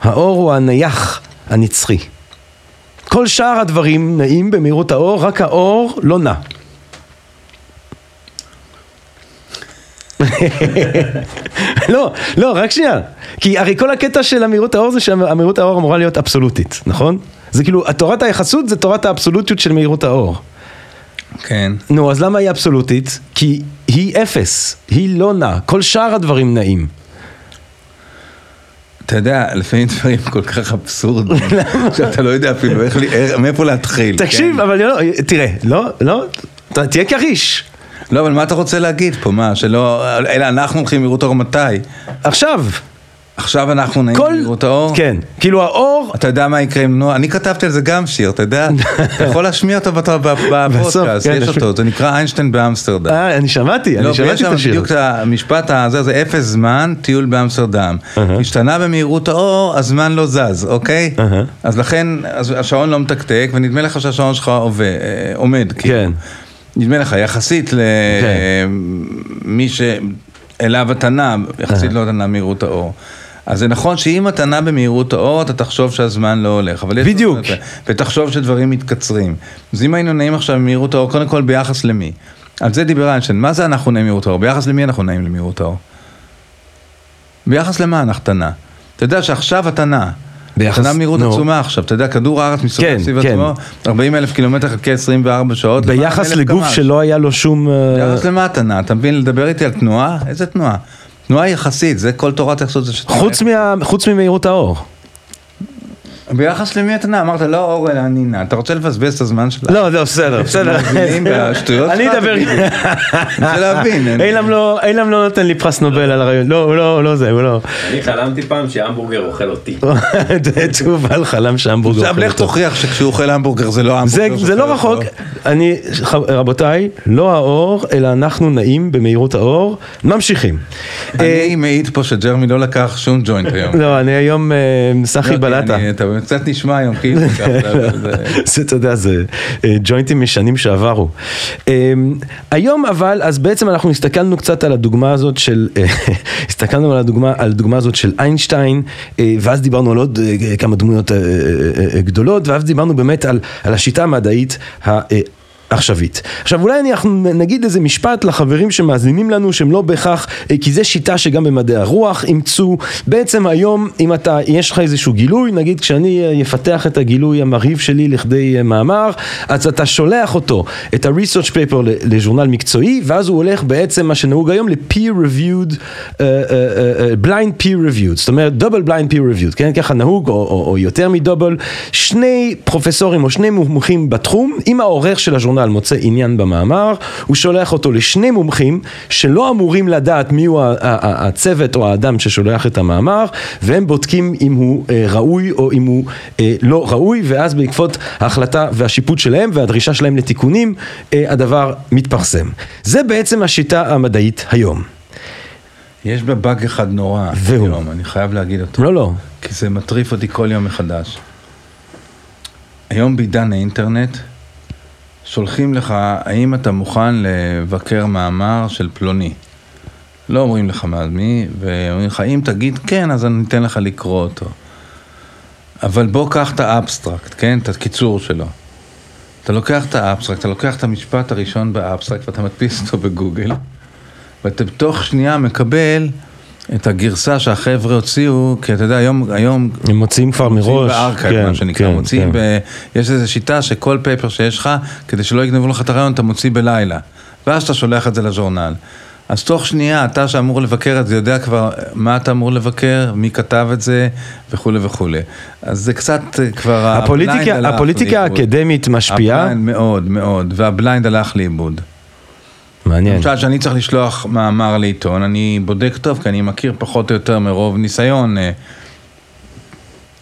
האור הוא הנייח הנצחי. כל שאר הדברים נעים במהירות האור, רק האור לא נע. לא, לא, רק שנייה. כי הרי כל הקטע של המהירות האור זה שהמהירות האור אמורה להיות אבסולוטית, נכון? זה כאילו, תורת היחסות זה תורת האבסולוטיות של מהירות האור. כן. נו, אז למה היא אבסולוטית? כי היא אפס, היא לא נעה, כל שאר הדברים נעים. אתה יודע, לפעמים דברים כל כך אבסורדים, שאתה לא יודע אפילו איך, מאיפה להתחיל. תקשיב, כן? אבל לא, תראה, לא, לא, תהיה כריש. לא, אבל מה אתה רוצה להגיד פה? מה, שלא... אלא אנחנו הולכים במהירות האור מתי? עכשיו, עכשיו אנחנו נעים כל... במהירות האור? כן, כאילו האור, אתה יודע מה יקרה אם נו... אני כתבתי על זה גם שיר, אתה יודע? אתה יכול להשמיע אותו ב- בפודקאסט, כן, יש. אותו, זה נקרא איינשטיין באמסטרדם. אה, אני שמעתי, לא, אני שמעתי את השיר. בדיוק המשפט הזה, זה אפס זמן, טיול באמסטרדם. השתנה במהירות האור, הזמן לא זז, אוקיי? אז לכן, אז השעון לא מתקתק, ונדמה לך שהשעון שלך עובד, אה, עומד. כאילו. כן. נדמה לך, יחסית למי שאליו אתה נע, יחסית לא אתה נע מהירות האור. אז זה נכון שאם אתה נע במהירות האור, אתה תחשוב שהזמן לא הולך. בדיוק. ותחשוב שדברים מתקצרים. אז אם היינו נעים עכשיו במהירות האור, קודם כל ביחס למי? על זה דיבר איינשטיין. מה זה אנחנו נעים במהירות האור? ביחס למי אנחנו נעים למהירות האור? ביחס למה אנחנו נע? אתה יודע שעכשיו אתה נע. ביחס- במהירות נו. עצומה עכשיו, אתה יודע, כדור הארץ מסתובב כן, סביב כן. עצמו, 40 אלף קילומטר חלקי 24 שעות. ביחס לגוף קמ"ש. שלא היה לו שום... אה, ביחס למה אתה נע? אתה מבין, לדבר איתי על תנועה? איזה תנועה? תנועה יחסית, זה כל תורת היחסות. חוץ מה- חוץ ממהירות האור. ביחס למי אתה נע? אמרת לא אור אלא אני נע. אתה רוצה לבזבז את הזמן שלך? לא, לא, בסדר, בסדר. אני אדבר. אני רוצה להבין. אילם לא- אילם לא נותן לי פרס נובל על הרעיון. לא, הוא לא, לא זה, הוא לא. אני חלמתי פעם שהמבורגר אוכל אותי. תובל חלם שהמבורגר עכשיו אוכל לך אותו. תוכיח שכשהוא אוכל המבורגר זה לא המבורגר. זה לא רחוק, אותו. אני, רבותיי, לא האור, אלא אנחנו נעים במהירות האור, ממשיכים. אה, אני מעיד פה שג'רמי לא לקח שום ג'וינט היום. לא, אני היום אה, סחי לא, בלטה. קצת נשמע היום כאילו זה- אתה יודע, זה אה, ג'וינטים משנים שעברו. אה, היום אבל, אז בעצם אנחנו הסתכלנו קצת על הדוגמה הזאת של, אה, הסתכלנו על הדוגמה, על הדוגמה הזאת של איינשטיין, ואז דיברנו על עוד כמה דמויות גדולות, ואז דיברנו באמת על, על השיטה המדעית. אה, עכשווית. עכשיו אולי אנחנו נגיד איזה משפט לחברים שמאזינים לנו שהם לא בהכרח, אה, כי זה שיטה שגם במדעי הרוח אימצו, בעצם היום אם אתה, יש לך איזשהו גילוי, נגיד כשאני אה, אפתח את הגילוי המרהיב שלי לכדי אה, מאמר, אז אתה שולח אותו, את ה-research paper לז'ורנל מקצועי, ואז הוא הולך בעצם מה שנהוג היום ל-peer reviewed, אה, אה, אה, אה, blind peer reviewed, זאת אומרת double blind peer reviewed, כן? ככה נהוג, או, או, או יותר מדובל, שני פרופסורים או שני מומחים בתחום, אם העורך של הז'ורנל מוצא עניין במאמר, הוא שולח אותו לשני מומחים שלא אמורים לדעת מיהו הצוות או האדם ששולח את המאמר, והם בודקים אם הוא אה, ראוי או אם הוא אה, לא ראוי, ואז בעקבות ההחלטה והשיפוט שלהם והדרישה שלהם לתיקונים, אה, הדבר מתפרסם. זה בעצם השיטה המדעית היום. יש בה באג אחד נורא והוא? היום, אני חייב להגיד אותו. לא, לא. כי זה מטריף אותי כל יום מחדש. היום בעידן האינטרנט, שולחים לך, האם אתה מוכן לבקר מאמר של פלוני? לא אומרים לך מה מי, ואומרים לך, אם תגיד כן, אז אני אתן לך לקרוא אותו. אבל בוא קח את האבסטרקט, כן? את הקיצור שלו. אתה לוקח את ה abstract, אתה לוקח את המשפט הראשון ב abstract ואתה מדפיס אותו בגוגל, ואתה בתוך שנייה מקבל את הגרסה שהחבר'ה הוציאו, כי אתה יודע, היום, היום הם מוציאים כבר מוציאים מראש. ב arXiv, מה שנקרא, כן, מוציאים, כן. ב... יש איזו שיטה שכל paper שיש לך, כדי שלא יגנבו לך את הרעיון, אתה מוציא בלילה, ואז אתה שולח את זה לז'ורנל. אז תוך שנייה, אתה שאמור לבקר את זה, יודע כבר מה אתה אמור לבקר, מי כתב את זה, וכולי וכולי. אז זה קצת כבר... הפוליטיקה, הפוליטיקה. האקדמית משפיעה. ה blind מאוד מאוד, וה blind הלך לאיבוד. מעניין. למשל, כשאני צריך לשלוח מאמר לעיתון, אני בודק טוב, כי אני מכיר פחות או יותר מרוב ניסיון אה,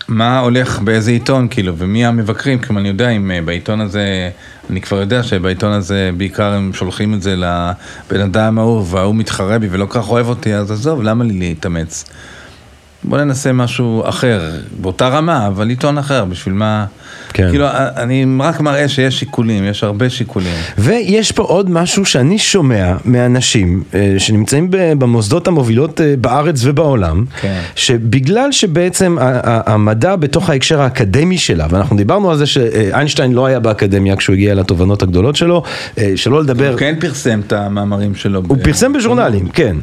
מה הולך באיזה עיתון, כאילו, ומי המבקרים, כי אני יודע אם אה, בעיתון הזה, אני כבר יודע שבעיתון הזה בעיקר הם שולחים את זה לבן אדם ההוא, וההוא מתחרה בי ולא כך אוהב אותי, אז עזוב, למה לי להתאמץ? בוא ננסה משהו אחר, באותה רמה, אבל עיתון אחר, בשביל מה... כן. כאילו, אני רק מראה שיש שיקולים, יש הרבה שיקולים. ויש פה עוד משהו שאני שומע מאנשים אה, שנמצאים במוסדות המובילות אה, בארץ ובעולם, כן. שבגלל שבעצם המדע בתוך ההקשר האקדמי שלה, ואנחנו דיברנו על זה שאיינשטיין לא היה באקדמיה כשהוא הגיע לתובנות הגדולות שלו, אה, שלא לדבר... הוא כן פרסם את המאמרים שלו. הוא ב- פרסם בז'ורנלים, כן.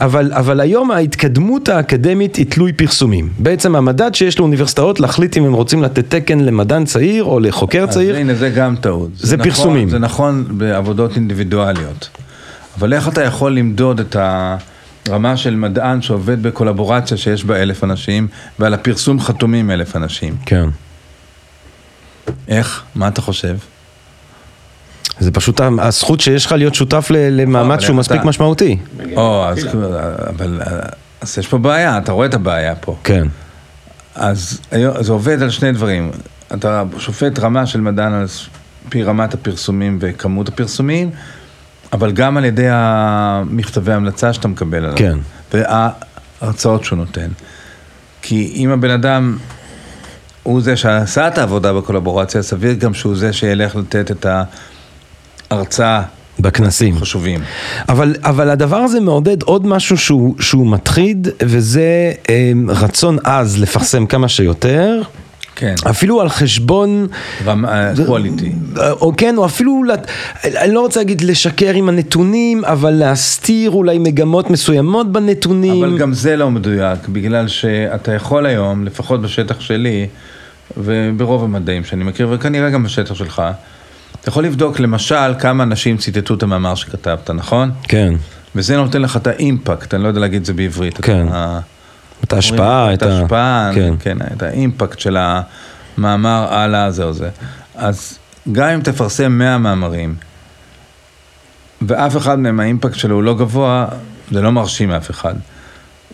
אבל, אבל היום ההתקדמות האקדמית היא תלוי פרסומים. בעצם המדד שיש לאוניברסיטאות להחליט אם הם רוצים לתת תקן למדען צעיר או לחוקר צעיר. אז הנה, זה גם טעות. זה נכון, פרסומים. זה נכון בעבודות אינדיבידואליות. אבל איך אתה יכול למדוד את הרמה של מדען שעובד בקולבורציה שיש בה אלף אנשים, ועל הפרסום חתומים אלף אנשים? כן. איך? מה אתה חושב? זה פשוט הזכות שיש לך להיות שותף ל- למאמץ שהוא מספיק משמעותי. או, אז, אבל, אז יש פה בעיה, אתה רואה את הבעיה פה. כן. אז זה עובד על שני דברים. אתה שופט רמה של מדען על פי רמת הפרסומים וכמות הפרסומים, אבל גם על ידי המכתבי ההמלצה שאתה מקבל עליו. כן. וההרצאות שהוא נותן. כי אם הבן אדם הוא זה שעשה את העבודה בקולבורציה, סביר גם שהוא זה שילך לתת את הרצאה בכנסים. חשובים. אבל, אבל הדבר הזה מעודד עוד משהו שהוא, שהוא מטריד, וזה אה, רצון עז לפרסם כמה שיותר. כן. אפילו על חשבון, קואליטי. או כן, או אפילו, אני לא רוצה להגיד לשקר עם הנתונים, אבל להסתיר אולי מגמות מסוימות בנתונים. אבל גם זה לא מדויק, בגלל שאתה יכול היום, לפחות בשטח שלי, וברוב המדעים שאני מכיר, וכנראה גם בשטח שלך, אתה יכול לבדוק למשל כמה אנשים ציטטו את המאמר שכתבת, נכון? כן, וזה נותן לך את האימפקט, אני לא יודע להגיד את זה בעברית. כן. את ההשפעה, את ההשפעה, כן. כן, את האימפקט של המאמר על הזה או זה. אז גם אם תפרסם 100 מאמרים, ואף אחד מהם האימפקט שלו הוא לא גבוה, זה לא מרשים אף אחד.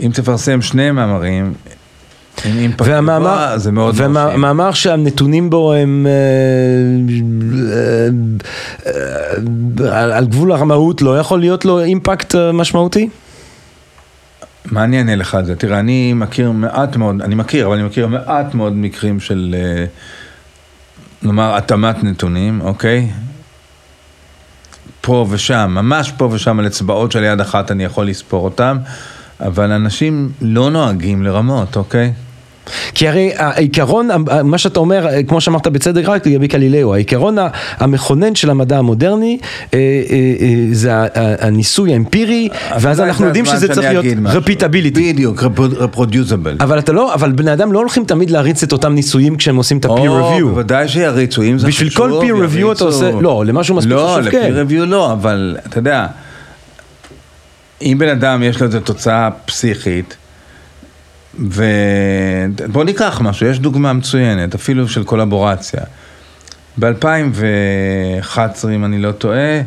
אם תפרסם שני מאמרים, והמאמר. ומאמר שהנתונים בו הם אה, אה, אה, על, גבול הרמאות, לא יכול להיות לו אימפקט משמעותי? מה אני אענה לך על זה? תראה, אני מכיר מעט מאוד, אני מכיר, אבל אני מכיר מעט מאוד מקרים של, נאמר, התאמת נתונים, אוקיי? פה ושם, ממש פה ושם על אצבעות של יד אחת אני יכול לספור אותם, אבל אנשים לא נוהגים לרמות, אוקיי? כי הרי העיקרון, מה שאתה אומר, כמו שאמרת בצדק רק לגבי קלילאו, העיקרון המכונן של המדע המודרני אה, אה, אה, זה הניסוי האמפירי, ואז אנחנו יודעים שזה צריך להיות. רפיטביליטי. בדיוק, רפרודיוסבל. אבל אתה לא, אבל בני אדם לא הולכים תמיד להריץ את אותם ניסויים כשהם עושים את ה-peer review. בוודאי שיריצו, אם זה בשביל חשוב, כל peer review. אתה עושה- לא, למשהו מספיק לא, חשוב, כן. ל-peer review לא, אבל אתה יודע, אם בן אדם יש לו איזו תוצאה פסיכית, ובוא ניקח משהו, יש דוגמה מצוינת, אפילו של קולבורציה. ב-2011, אם אני לא טועה,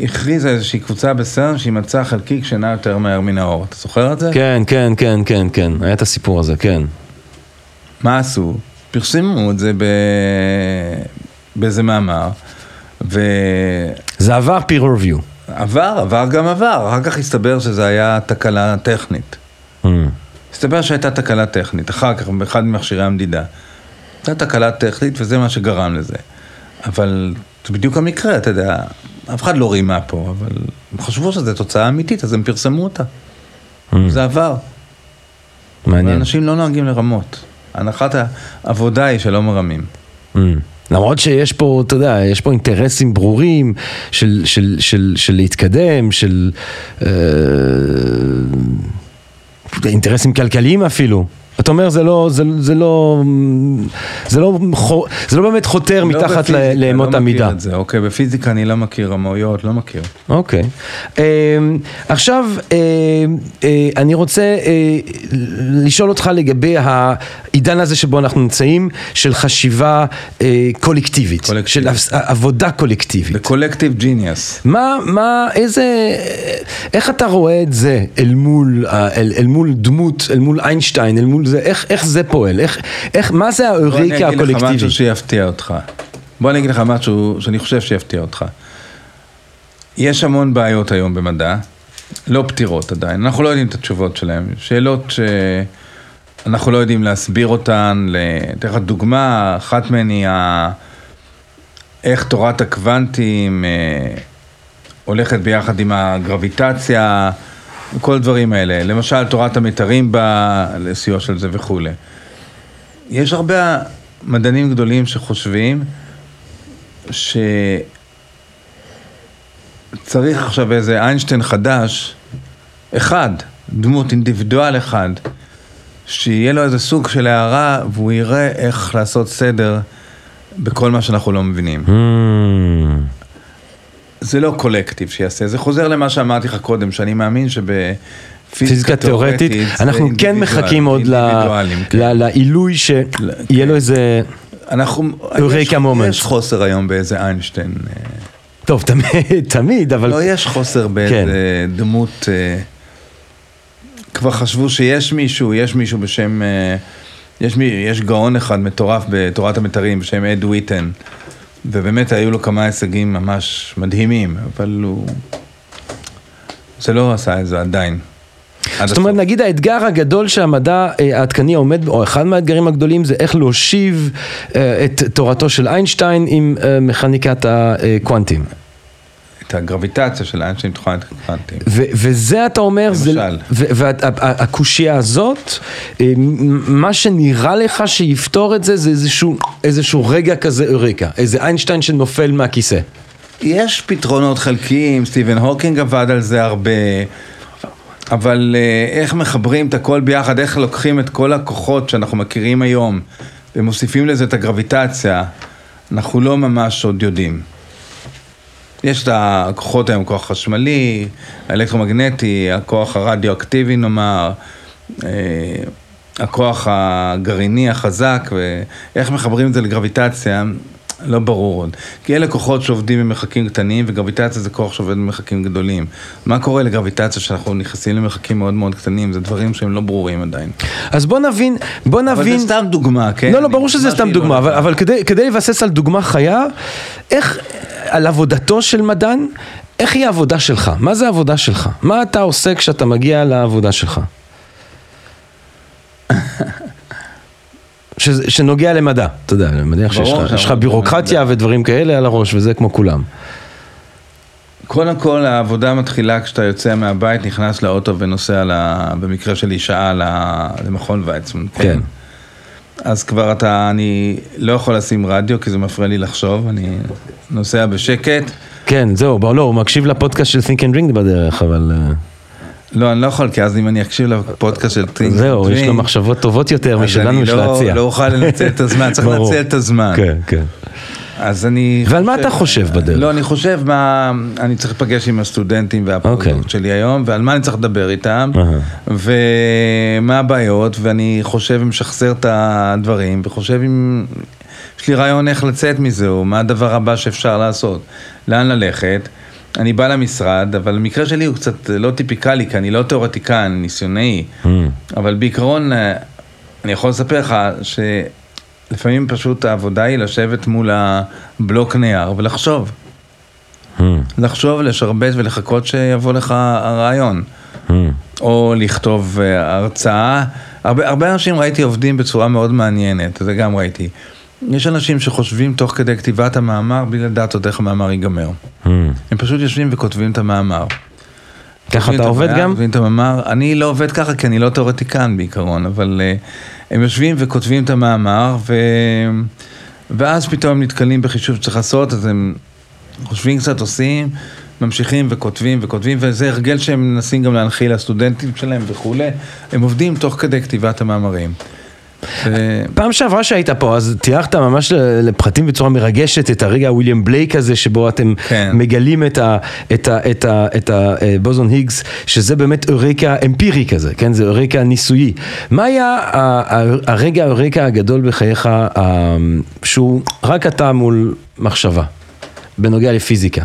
הכריזה איזושהי קבוצה בסרן שהיא מצאה חלקיק שנע יותר מהר מן האור. אתה זוכר את זה? כן, כן, כן, כן, כן, היה את הסיפור הזה, כן. מה עשו? פרסמו את זה ב... באיזה מאמר, זה עבר peer review. ועבר, עבר גם עבר, אחר כך הסתבר שזה היה תקלה טכנית. Mm. הסתבר שהייתה תקלה טכנית, אחר כך באחד ממכשירי המדידה. הייתה תקלה טכנית וזה מה שגרם לזה. אבל זה בדיוק המקרה, אתה יודע, אף אחד לא רימה פה, אבל הם חשבו שזו תוצאה אמיתית, אז הם פרסמו אותה. זה עבר. מעניין. ואנשים לא נוהגים לרמות. הנחת העבודה היא שלא מרמים. Mm. למרות שיש פה, אתה יודע, יש פה אינטרסים ברורים של, של, של, של להתקדם, של אה, אינטרסים כלכליים אפילו. אתה אומר זה לא, זה, זה לא, זה לא, זה לא באמת חותר לא מתחת בפיזיקה, לאמות לא המידה. מכיר את זה, אוקיי, בפיזיקה אני לא מכיר רמאויות, לא מכיר. אוקיי. אה, עכשיו, אה, אה, אני רוצה אה, לשאול אותך לגבי העידן הזה שבו אנחנו נמצאים, של חשיבה אה, קולקטיבית, קולקטיבית. של עבודה קולקטיבית. The Collective Genius. מה, מה, איזה, איך אתה רואה את זה אל מול, אל, אל מול דמות, אל מול איינשטיין, אל מול זה, איך, איך זה פועל? איך, איך, מה זה בוא אני האוריקה אגיד לך הקולקטיבית? משהו שיפתיע אותך. בוא אני אגיד לך משהו שאני חושב שיפתיע אותך. יש המון בעיות היום במדע, לא פתירות עדיין, אנחנו לא יודעים את התשובות שלהן. שאלות שאנחנו לא יודעים להסביר אותן, אתן לך דוגמה, אחת מהן היא ה... איך תורת הקוונטים אה, הולכת ביחד עם הגרביטציה, כל הדברים האלה. למשל, תורת המתרים באה לסיוע של זה וכולי. יש הרבה מדענים גדולים שחושבים שצריך עכשיו איזה איינשטיין חדש, אחד, דמות אינדיבידואל אחד, שיהיה לו איזה סוג של הערה והוא יראה איך לעשות סדר בכל מה שאנחנו לא מבינים. Hmm, זה לא קולקטיב שיעשה, זה חוזר למה שאמרתי לך קודם, שאני מאמין שבפיזיקה פיזיקה תיאורטית, אנחנו כן מחכים עוד כן. לעילוי שיהיה כן. לו איזה... אנחנו, אוריקה יש- מומנט. יש חוסר היום באיזה איינשטיין. אה, טוב, תמיד, תמיד, אבל... לא, יש חוסר באיזה דמות, אה, כבר חשבו שיש מישהו, יש מישהו בשם, אה, יש גאון אחד מטורף בתורת המתרים בשם אד וויטן, ובאמת היו לו כמה הישגים ממש מדהימים, אבל הוא... זה לא עשה את זה עדיין. עד זאת אומרת. נגיד האתגר הגדול שהמדע אה, העדכני עומד, או אחד מהאתגרים הגדולים, זה איך להושיב אה, את תורתו של איינשטיין עם אה, מכניקת הקוונטים. את הגרביטציה של איינשטיין תוכנית קוונטים. ו- וזה אתה אומר, למשל. והקושייה הזאת, אה, מה שנראה לך שיפתור את זה, זה איזשהו, איזשהו רגע כזה אוריקה, איזה איינשטיין שנופל מהכיסא. יש פתרונות חלקיים, סטיבן הוקינג עבד על זה הרבה, אבל אה, איך מחברים את הכל ביחד, איך לוקחים את כל הכוחות שאנחנו מכירים היום ומוסיפים לזה את הגרביטציה, אנחנו לא ממש עוד יודעים. יש את הכוחות היום, כוח חשמלי, האלקטרומגנטי, הכוח הרדיואקטיבי נאמר, אה, הכוח הגרעיני החזק, ואיך מחברים את זה לגרביטציה, לא ברור עוד. כי אלה כוחות שעובדים במרחקים קטנים, וגרביטציה זה כוח שעובד במרחקים גדולים. מה קורה לגרביטציה שאנחנו נכנסים למרחקים מאוד מאוד קטנים? זה דברים שהם לא ברורים עדיין. אז בוא נבין, בוא אבל נבין... זה סתם דוגמה, כן? לא, לא, ברור שזה סתם לא דוגמה, אבל. אבל כדי, כדי לבסס על דוגמה חיה, איך, על עבודתו של מדען, איך היא העבודה שלך? מה זה העבודה שלך? מה אתה עושה כשאתה מגיע לעבודה שלך? ש, שנוגע למדע, אתה יודע, אני מניח שיש לך, בירוקרטיה. ודברים כאלה על הראש, וזה כמו כולם. קודם כל, העבודה מתחילה כשאתה יוצא מהבית, נכנס לאוטו ונוסע, ל... במקרה שלי, שעה ל... למכון ויצמן. כן. אז כבר אתה, אני לא יכול לשים רדיו, כי זה מפריע לי לחשוב, אני נוסע בשקט. כן, זהו, בוא, לא, הוא מקשיב לפודקאסט של Think and Drink בדרך, אבל... אה, לא, אני לא יכול, כי אז אם אני אקשיב לפודקאסט של טינק, זהו, יש לו מחשבות טובות יותר משלנו, יש להציע. לא אוכל לנצל את הזמן, צריך. לנצל את הזמן. כן, כן. אז אני... ועל מה אתה חושב בדרך? לא, אני חושב מה... אני צריך להיפגש עם הסטודנטים והפרודוקט אוקיי. שלי היום, ועל מה אני צריך לדבר איתם. ומה הבעיות, ואני חושב ומשחזר את הדברים, וחושב אם... יש לי רעיון איך לצאת מזה, או מה הדבר הבא שאפשר לעשות, לאן ללכת. אני בא למשרד, אבל המקרה שלי הוא קצת לא טיפיקלי, כי אני לא תיאורטיקן, ניסיונאי, Mm. אבל בעיקרון, אה, אני יכול לספר לך שלפעמים פשוט העבודה היא לשבת מול הבלוק נייר ולחשוב. Mm. לחשוב, לשרבט ולחכות שיבוא לך הרעיון. Mm. או לכתוב אה, הרצאה. הרבה, הרבה אנשים ראיתי עובדים בצורה מאוד מעניינת, זה גם ראיתי. יש אנשים שחושבים תוך כדי כתיבת המאמר בלי לדעת עוד איך המאמר ייגמר. Mm. הם פשוט יושבים וכותבים את המאמר. ככה אתה את עובד גם? את המאמר. אני לא עובד ככה כי אני לא תיאורטיקן בעיקרון, אבל uh, הם יושבים וכותבים את המאמר, ו... ואז פתאום הם נתקלים בחישוב שצריך לעשות, אז הם חושבים קצת, עושים, ממשיכים וכותבים וכותבים, וזה הרגל שהם מנסים גם להנחיל לסטודנטים שלהם וכולי. הם עובדים תוך כדי כתיבת המאמרים. פעם שעברה שהיית פה, אז תיארת ממש לפרטים בצורה מרגשת את הרגע הוויליאם בלייק הזה, שבו אתם כן. מגלים את ה- את ה- את ה- את הבוזון היגס, שזה באמת אוריקה אמפירי כזה, כן? זה אוריקה ניסויי. מה היה הרגע האוריקה הגדול בחייך, ה- שהוא רק אתה מול מחשבה, בנוגע לפיזיקה?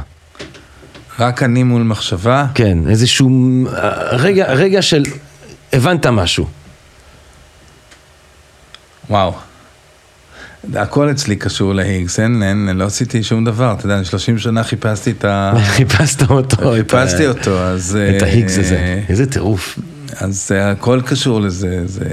רק אני מול מחשבה. כן, איזשהו אה, רגע, רגע של הבנת משהו. וואו. הכל אצלי קשור להיגס, אין, אין, לא עשיתי שום דבר, אתה יודע, אני 30 שנה חיפשתי את ה... חיפשת אותו. חיפשתי אותו, אז... את אה, ההיגס הזה, איזה טירוף. אז זה הכל קשור לזה, זה...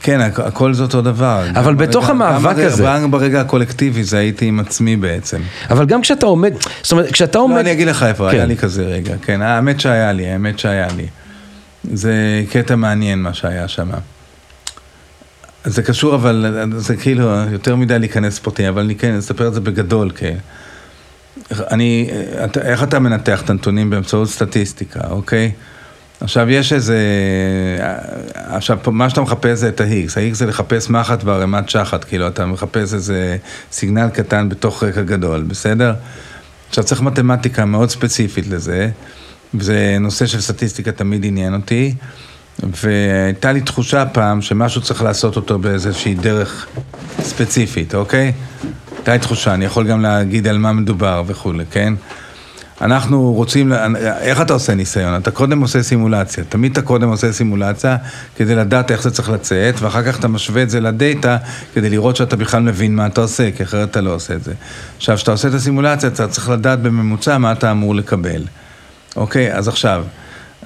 כן, הכ- הכל זה אותו דבר. אבל גם בתוך ברגע- המאבק גם הזה- גם ברגע הקולקטיבי זה הייתי עם עצמי בעצם. אבל גם כשאתה עומד, זאת אומרת, כשאתה עומד... לא, אני אגיד לך איפה, כן. היה לי כזה רגע, כן, האמת שהיה לי, האמת שהיה לי. זה קטע מעניין מה שהיה שם. זה קשור, אבל זה כאילו יותר מדי להיכנס פרטי, אבל אני כן אספר את זה בגדול. כי... אני, אתה, איך אתה מנתח את הנתונים באמצעות סטטיסטיקה, אוקיי? עכשיו יש איזה, עכשיו מה שאתה מחפש זה את ה-Higgs, ה-Higgs זה לחפש מחט בערימת שחת, כאילו אתה מחפש איזה סיגנל קטן בתוך רקע גדול, בסדר? עכשיו צריך מתמטיקה מאוד ספציפית לזה, וזה נושא של סטטיסטיקה תמיד עניין אותי, והייתה לי תחושה פעם שמשהו צריך לעשות אותו באיזושהי דרך ספציפית, אוקיי? הייתה לי תחושה, אני יכול גם להגיד על מה מדובר וכולי, כן? אנחנו רוצים, איך אתה עושה ניסיון? אתה קודם עושה סימולציה, תמיד אתה קודם עושה סימולציה כדי לדעת איך זה צריך לצאת, ואחר כך אתה משווה את זה לדאטה כדי לראות שאתה בכלל מבין מה אתה עושה, כי אחרת אתה לא עושה את זה. עכשיו, כשאתה עושה את הסימולציה, אתה צריך לדעת בממוצע מה אתה אמור לקבל. אוקיי, אז עכשיו,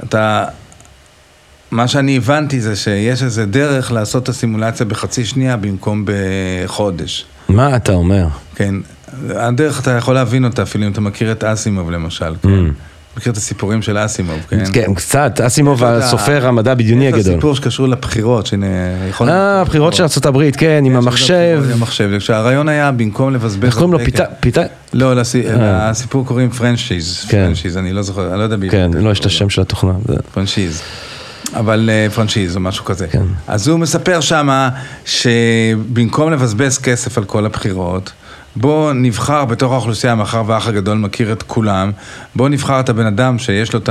אתה... מה שאני הבנתי זה שיש איזה דרך לעשות את הסימולציה בחצי שנייה במקום בחודש. מה אתה אומר? כן, הדרך אתה יכול להבין אותה אפילו אם אתה מכיר את אסימוב למשל, כן? מכיר את הסיפורים של אסימוב, כן? כן, קצת, אסימוב הסופר המדע הבדיוני יש לו הגדול. סיפור שקשור לבחירות, שהנה, יכול... אה, הבחירות של ארה"ב, כן, עם המחשב. עם המחשב, כשהרעיון היה במקום לבזבז... איך קוראים לו? פיתה? פיתה? לא, לסי- לסיפור קוראים פרנצ'יז, כן. פרנצ'יז, אני לא זוכר, אני לא יודע בדיוק. כן, לא, יש את השם של התוכנה. זה- פרנצ'יז. אבל אה, פרנצ'יז או משהו כזה. כן. אז הוא מספר שמה שבמקום לבזבז כסף על כל הבחירות, בוא נבחר בתוך האוכלוסייה, מאחר והאח הגדול מכיר את כולם, בוא נבחר את הבן אדם שיש לו את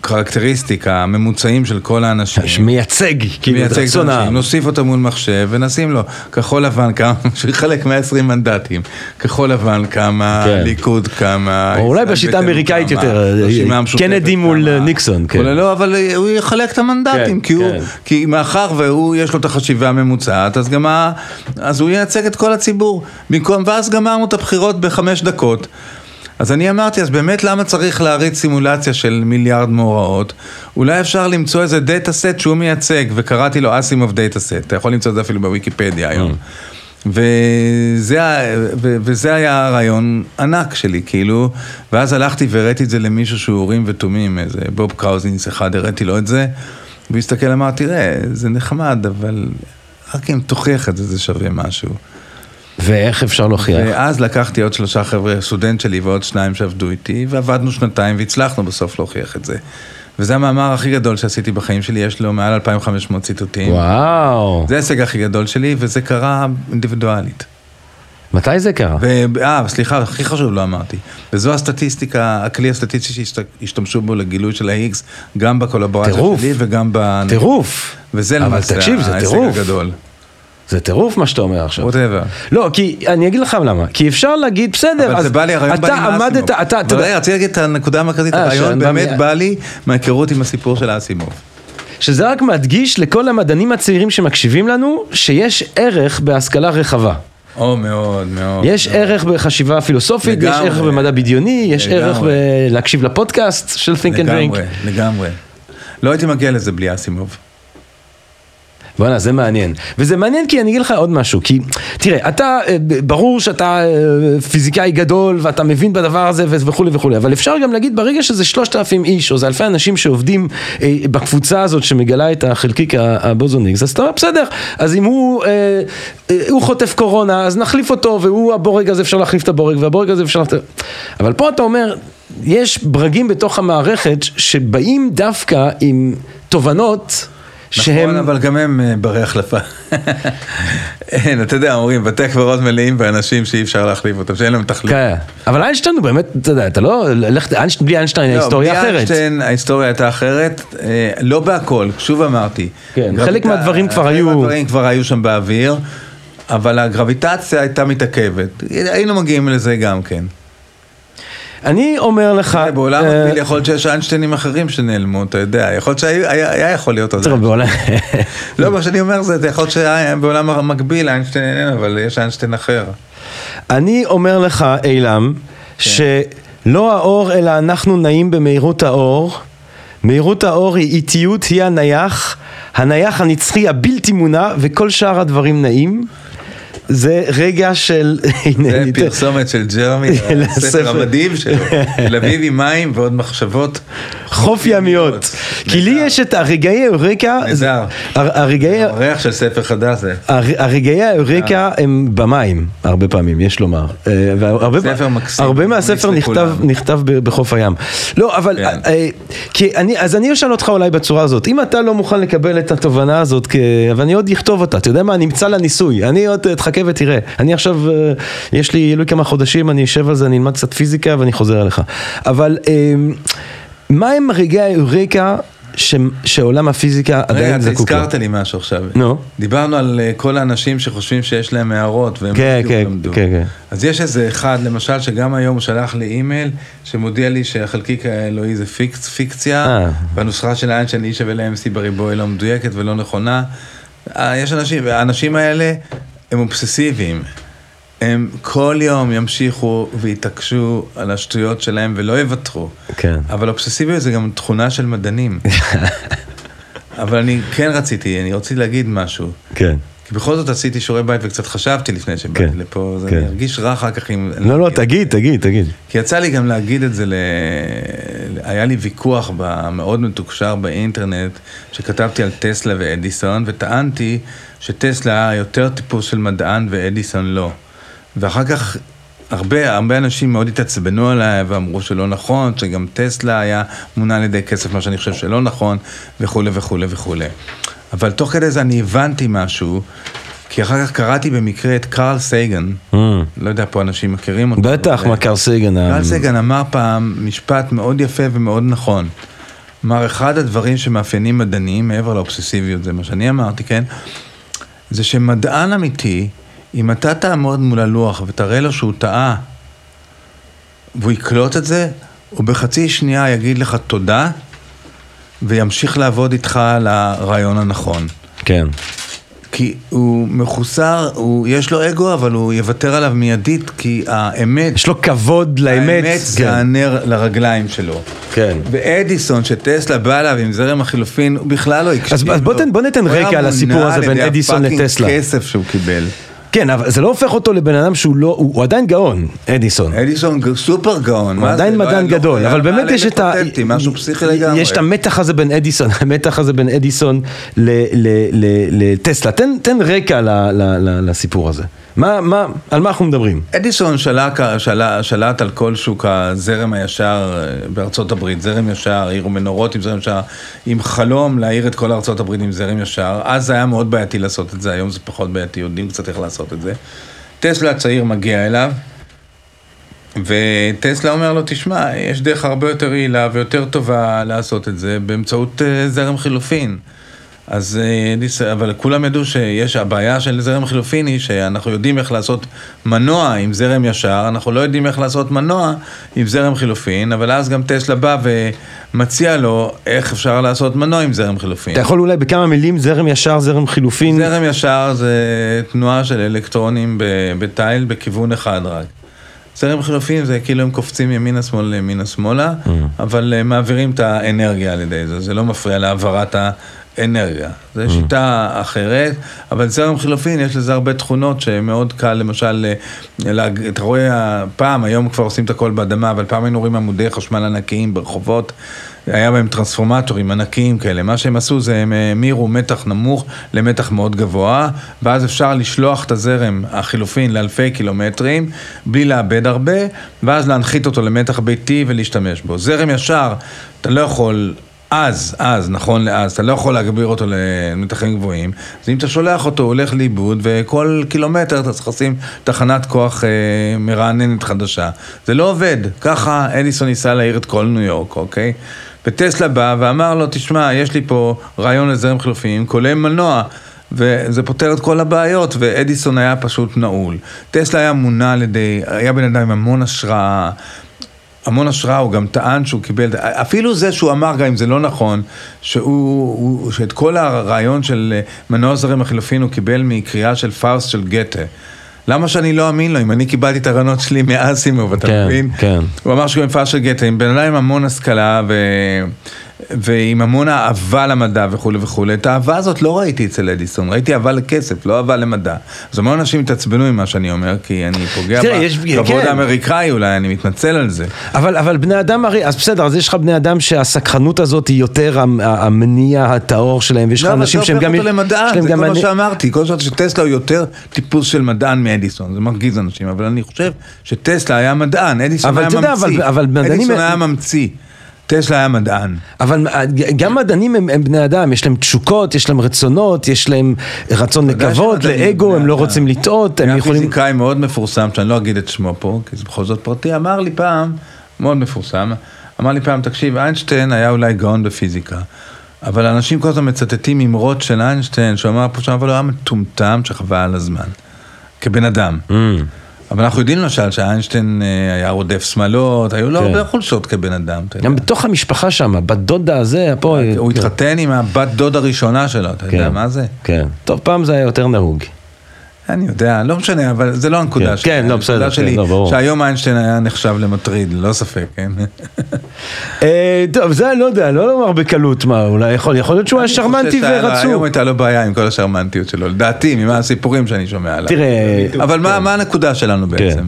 הקרקטריסטיקה, הממוצעים של כל האנשים. שמייצג, כאילו, את רצון. העם. נוסיף אותו מול מחשב ונשים לו כחול לבן כמה, שהוא יחלק 120 מנדטים. כחול לבן כמה, כן. ליכוד כמה. או אולי בשיטה האמריקאית יותר, הרשימה המשותפת קנדי מול כמה. ניקסון, כן. לא, אבל הוא יחלק את המנדטים, כן, כי הוא, כן. כי מאחר והוא יש לו את החשיבה הממוצעת, אז גם ה... אז הוא ייצג את כל הציבור. במקום, ואז גמרנו את הבחירות בחמש דקות. אז אני אמרתי, אז באמת למה צריך להריץ סימולציה של מיליארד מאורעות? אולי אפשר למצוא איזה data set שהוא מייצג, וקראתי לו Asimov data set, אתה יכול למצוא את זה אפילו בוויקיפדיה היום. וזה, ו- וזה היה הרעיון ענק שלי, כאילו, ואז הלכתי והראיתי את זה למישהו שהוא אורים ותומים, איזה בוב קאזינס אחד, הראיתי לו את זה, והוא הסתכל, אמר, תראה, זה נחמד, אבל רק אם תוכיח את זה, זה שווה משהו. ואיך אפשר להוכיח? ואז לקחתי עוד שלושה חבר'ה, סטודנט שלי ועוד שניים שעבדו איתי, ועבדנו שנתיים והצלחנו בסוף להוכיח את זה. וזה המאמר הכי גדול שעשיתי בחיים שלי, יש לו מעל 2,500 ציטוטים. וואו, זה ההישג הכי גדול שלי, וזה קרה אינדיבידואלית. מתי זה קרה? ו... אה, סליחה, הכי חשוב לא אמרתי. וזו הסטטיסטיקה, הכלי הסטטיסטי שהשתמשו בו לגילוי של ה-Higgs, גם בקולבורציה. שלי וגם ב... טירוף. וזה אבל למעשה ההישג. הגדול. זה טירוף מה שאתה אומר עכשיו. ווטאבר. לא, כי אני אגיד לך למה. כי אפשר להגיד, בסדר, אבל זה בא לי, הרעיון בא לי אתה מאסימוב. עמדת, אתה, אתה יודע, רציתי להגיד את הנקודה המרכזית, אה, הרעיון באמת בא לי מההיכרות עם הסיפור של האסימוב. שזה רק מדגיש לכל המדענים הצעירים שמקשיבים לנו, שיש ערך בהשכלה רחבה. או, מאוד, מאוד. יש מאוד. ערך בחשיבה פילוסופית, יש לגמרי. ערך במדע בדיוני, יש ערך לגמרי. בלהקשיב לפודקאסט של Think and Drink. לגמרי, לגמרי. לא הייתי מגיע לזה בלי אסימוב. בואנה, זה מעניין. וזה מעניין כי אני אגיד לך עוד משהו, כי תראה, אתה, אה, ברור שאתה אה, פיזיקאי גדול ואתה מבין בדבר הזה וכולי וכולי, אבל אפשר גם להגיד ברגע שזה שלושת אלפים איש, או זה אלפי אנשים שעובדים אה, בקבוצה הזאת שמגלה את החלקיק הבוזוניקס, אז אתה אומר, בסדר, אז אם הוא, אה, אה, הוא חוטף קורונה, אז נחליף אותו, והוא הבורג הזה אפשר להחליף את הבורג, והבורג הזה אפשר. אבל פה אתה אומר, יש ברגים בתוך המערכת שבאים דווקא עם תובנות. שהם... נכון, אבל גם הם אה, ברי החלפה. אין, אתה יודע, אומרים, בתי הקברות מלאים באנשים שאי אפשר להחליף אותם, שאין להם תחליף. כן, אבל איינשטיין הוא באמת, אתה יודע, אתה לא, בלי איינשטיין לא, ההיסטוריה בלי אחרת. איינשטיין ההיסטוריה הייתה אחרת, אה, לא בהכל, שוב אמרתי. כן, חלק מהדברים כבר חלק היו- מהדברים כבר היו שם באוויר, אבל הגרביטציה הייתה מתעכבת. היינו מגיעים לזה גם כן. אני אומר לך, בעולם אה, מקביל יכול להיות שיש איינשטיינים אחרים שנעלמו, אתה יודע, יכול להיות שהיה היה יכול להיות עוד בעולם- לא, מה שאני אומר זה, זה יכול להיות שבעולם המקביל איינשטיין איננו, אבל יש איינשטיין אחר. אני אומר לך, אילם, שלא האור, אלא אנחנו נעים במהירות האור. מהירות האור היא איטיות, היא הנייח, הנייח הנצחי הבלתי מונע, וכל שאר הדברים נעים. זה רגע של... זה פרסומת של ג'רמי. הספר המדהים שלו, תל אביב עם מים ועוד מחשבות. חוף ימיות. כי לי. יש את הרגעי זה- נהדר. הר- הרגעי... הריח של ספר חדש זה. הר- הרגעי האורקה הם במים, הרבה פעמים, יש לומר. אה, ספר מקסים, הרבה מהספר נכתב, בחוף הים. לא, אבל, כן. אה, אז אני אשאל אותך אולי בצורה הזאת, אם אתה לא מוכן לקבל את התובנה הזאת, כ... אבל אני עוד אכתוב אותה, אתה יודע מה, נמצא לה ניסוי, אני עוד אה, תחכה ותראה. אני עכשיו, אה, יש לי, יהיו לי כמה חודשים, אני אשב על זה, אני אלמד קצת פיזיקה ואני חוזר אליך. אבל אה, מה הם רגעי האורקה ש- שעולם הפיזיקה רגע, עדיין אתה זקוק לו? הזכרת לי משהו עכשיו. נו. דיברנו על אה, כל האנשים שחושבים שיש להם הערות, והם כן, כן, למדו. כן, כן. אז יש איזה אחד, למשל, שגם היום הוא שלח לי אימייל, שמודיע לי שהחלקיק האלוהי זה פיקצ, פיקציה, אה. והנוסחה של איינשטיין אי שווה ל-MC בריבוע היא לא מדויקת ולא נכונה. יש אנשים, והאנשים האלה הם אובססיביים. הם כל יום ימשיכו ויתעקשו על השטויות שלהם ולא יוותרו. כן. אבל אובססיביות זה גם תכונה של מדענים. אבל אני כן רציתי, אני רציתי להגיד משהו. כן. כי בכל זאת עשיתי שיעורי בית וקצת חשבתי לפני שבאתי כן, לפה, אז כן. אני ארגיש רע אחר כך אם... לא, לא, תגיד, תגיד, תגיד. כי יצא לי גם להגיד את זה, ל... היה לי ויכוח מאוד מתוקשר באינטרנט, שכתבתי על טסלה ואדיסון, וטענתי שטסלה היה יותר טיפוס של מדען ואדיסון לא. ואחר כך הרבה, הרבה אנשים מאוד התעצבנו עליי ואמרו שלא נכון, שגם טסלה היה מונע על ידי כסף, מה שאני חושב שלא נכון, וכולי וכולי וכולי. אבל תוך כדי זה אני הבנתי משהו, כי אחר כך קראתי במקרה את קרל סייגן, Mm. לא יודע, פה אנשים מכירים אותו. בטח, אבל- מקר סייגן. ה- קרל סגן אמר פעם משפט מאוד יפה ומאוד נכון. אמר, אחד הדברים שמאפיינים מדענים, מעבר לאובססיביות, זה מה שאני אמרתי, כן? זה שמדען אמיתי, אם אתה תעמוד מול הלוח ותראה לו שהוא טעה, והוא יקלוט את זה, הוא בחצי שנייה יגיד לך תודה, וימשיך לעבוד איתך על הרעיון הנכון. כן. כי הוא מחוסר, הוא, יש לו אגו, אבל הוא יוותר עליו מיידית, כי האמת... יש לו כבוד לאמת. האמת זה כן. הנר לרגליים שלו. כן. ואדיסון, שטסלה בא אליו עם זרם החילופין, הוא בכלל לא הקשיב אז- לו. אז בוא בוא ניתן הוא היה רקע על הסיפור מונע הזה על בין ידי אדיסון הפאקינג לטסלה. כסף שהוא קיבל. כן, אבל זה לא הופך אותו לבן אדם שהוא לא, הוא, הוא עדיין גאון, אדיסון. אדיסון סופר גאון. הוא עדיין? לא מדען לא גדול, אבל באמת יש את ה... משהו פסיכי לגמרי. יש את המתח הזה בין אדיסון, המתח הזה בין אדיסון לטסלה. תן, תן רקע ל- ל- ל- לסיפור הזה. מה, מה, על מה אנחנו מדברים? אדיסון שלק, של, שלט על כל שוק הזרם הישר אה, בארצות הברית, זרם ישר, העירו מנורות עם זרם ישר, עם חלום להעיר את כל ארצות הברית עם זרם ישר. אז זה היה מאוד בעייתי לעשות את זה, היום זה פחות בעייתי, יודעים קצת איך לעשות את זה. טסלה הצעיר מגיע אליו, וטסלה אומר לו, תשמע, יש דרך הרבה יותר יעילה ויותר טובה לעשות את זה באמצעות אה, זרם חילופין. אז אה, אבל כולם ידעו שיש, הבעיה של זרם חילופין היא שאנחנו יודעים איך לעשות מנוע עם זרם ישר, אנחנו לא יודעים איך לעשות מנוע עם זרם חילופין, אבל אז גם טסלה בא ומציע לו איך אפשר לעשות מנוע עם זרם חילופין. אתה יכול אולי בכמה מילים, זרם ישר, זרם חילופין. זרם ישר זה תנועה של אלקטרונים בתיל בכיוון אחד רק. זרם חילופין זה כאילו הם קופצים ימינה שמאלה ימינה שמאלה, אבל אה, מעבירים את האנרגיה על ידי זה, זה לא מפריע להעברת האנרגיה. זו שיטה אחרת, אבל זרם חילופין יש לזה הרבה תכונות שמאוד קל, למשל, אה, להג- אתה רואה, פעם, היום כבר עושים את הכל באדמה, אבל פעם היינו רואים עמודי חשמל ענקיים ברחובות. היה בהם טרנספורמטורים ענקיים כאלה, מה שהם עשו זה הם המירו מתח נמוך למתח מאוד גבוה, ואז אפשר לשלוח את הזרם החילופין לאלפי קילומטרים, בלי לאבד הרבה, ואז להנחית אותו למתח ביתי ולהשתמש בו. זרם ישר, אתה לא יכול... אז, אז, נכון לאז, אתה לא יכול להגביר אותו למתחים גבוהים, אז אם אתה שולח אותו, הוא הולך לאיבוד, וכל קילומטר אתה צריך לשים תחנת כוח אה, מרעננת חדשה. זה לא עובד, ככה אדיסון ניסה להעיר את כל ניו יורק, אוקיי? וטסלה בא ואמר לו, תשמע, יש לי פה רעיון לזרם חילופיים, כולל מנוע. וזה פותר את כל הבעיות, ואדיסון היה פשוט נעול. טסלה היה מונע על ידי, היה בן אדם עם המון השראה, המון השראה, הוא גם טען שהוא קיבל, אפילו זה שהוא אמר, גם אם זה לא נכון, שהוא, הוא, שאת כל הרעיון של אה, מנוע זרם החילופין הוא קיבל מקריאה של פאוסט של גתה. למה שאני לא אאמין לו, אם אני קיבלתי את הרעיונות שלי מאסימוב, אתה כן, מבין? כן. הוא אמר שהוא עם פאוסט של גתה, עם בן אדם עם המון השכלה ו... ועם המון אהבה למדע וכולי וכולי. את האהבה הזאת לא ראיתי אצל אדיסון, ראיתי אהבה לכסף, לא אהבה למדע. אז המון אנשים התעצבנו ממה שאני אומר, כי אני פוגע בכבוד כן. האמריקאי אולי, אני מתנצל על זה. אבל, אבל בני אדם הרי, אז בסדר, אז יש לך בני אדם שהסקחנות הזאת היא יותר המ- המניע הטהור שלהם, ויש לך לא, אבל אנשים זה שהם הופך גם... אותו יש למדען, להם זה גם כל מה שאמרתי. כל זאת שטסלה הוא יותר טיפוס של מדען מאדיסון, זה מרגיז אנשים, אבל אני חושב שטסלה היה מדען, אדיסון אבל היה ממציא. אבל- אבל אדיסון היה ממציא, טסלה היה מדען. אבל אה, גם מדענים הם, הם בני אדם, יש להם תשוקות, יש להם רצונות, יש להם רצון שמדענים לאגו, הם לא אדם. רוצים לטעות, הם היה יכולים... פיזיקאי מאוד מפורסם, שאני לא אגיד את שמו פה, כי זה בכל זאת פרטי, אמר לי פעם, מאוד מפורסם, אמר לי פעם, תקשיב, איינשטיין היה אולי גאון בפיזיקה, אבל אנשים כל הזמן מצטטים אמרות של איינשטיין, שהוא אמר פה שם, אבל הוא היה מטומטם שחבל על הזמן, כבן אדם. Mm, אבל אנחנו יודעים למשל שאיינשטיין אה, היה רודף שמאלות, היו לו כן. הרבה חולשות כבן אדם. גם בתוך המשפחה שם, בת דודה הזה, פה... הוא התחתן עם הבת דוד הראשונה שלו, אתה יודע כן. מה זה? כן. טוב, פעם זה היה יותר נהוג. אני יודע, לא משנה, אבל זה לא הנקודה כן, שלי. כן, לא, בסדר, הנקודה כן, שלי, לא, ברור. שהיום איינשטיין היה נחשב למטריד, ללא ספק, כן? אה, טוב, זה אני לא יודע, לא לומר בקלות מה, אולי יכול יכול להיות שהוא היה שרמנטי לו- היום. הייתה לו בעיה עם כל השרמנטיות שלו, לדעתי, ממה הסיפורים שאני שומע עליו. תראה, אבל מה מה הנקודה שלנו בעצם?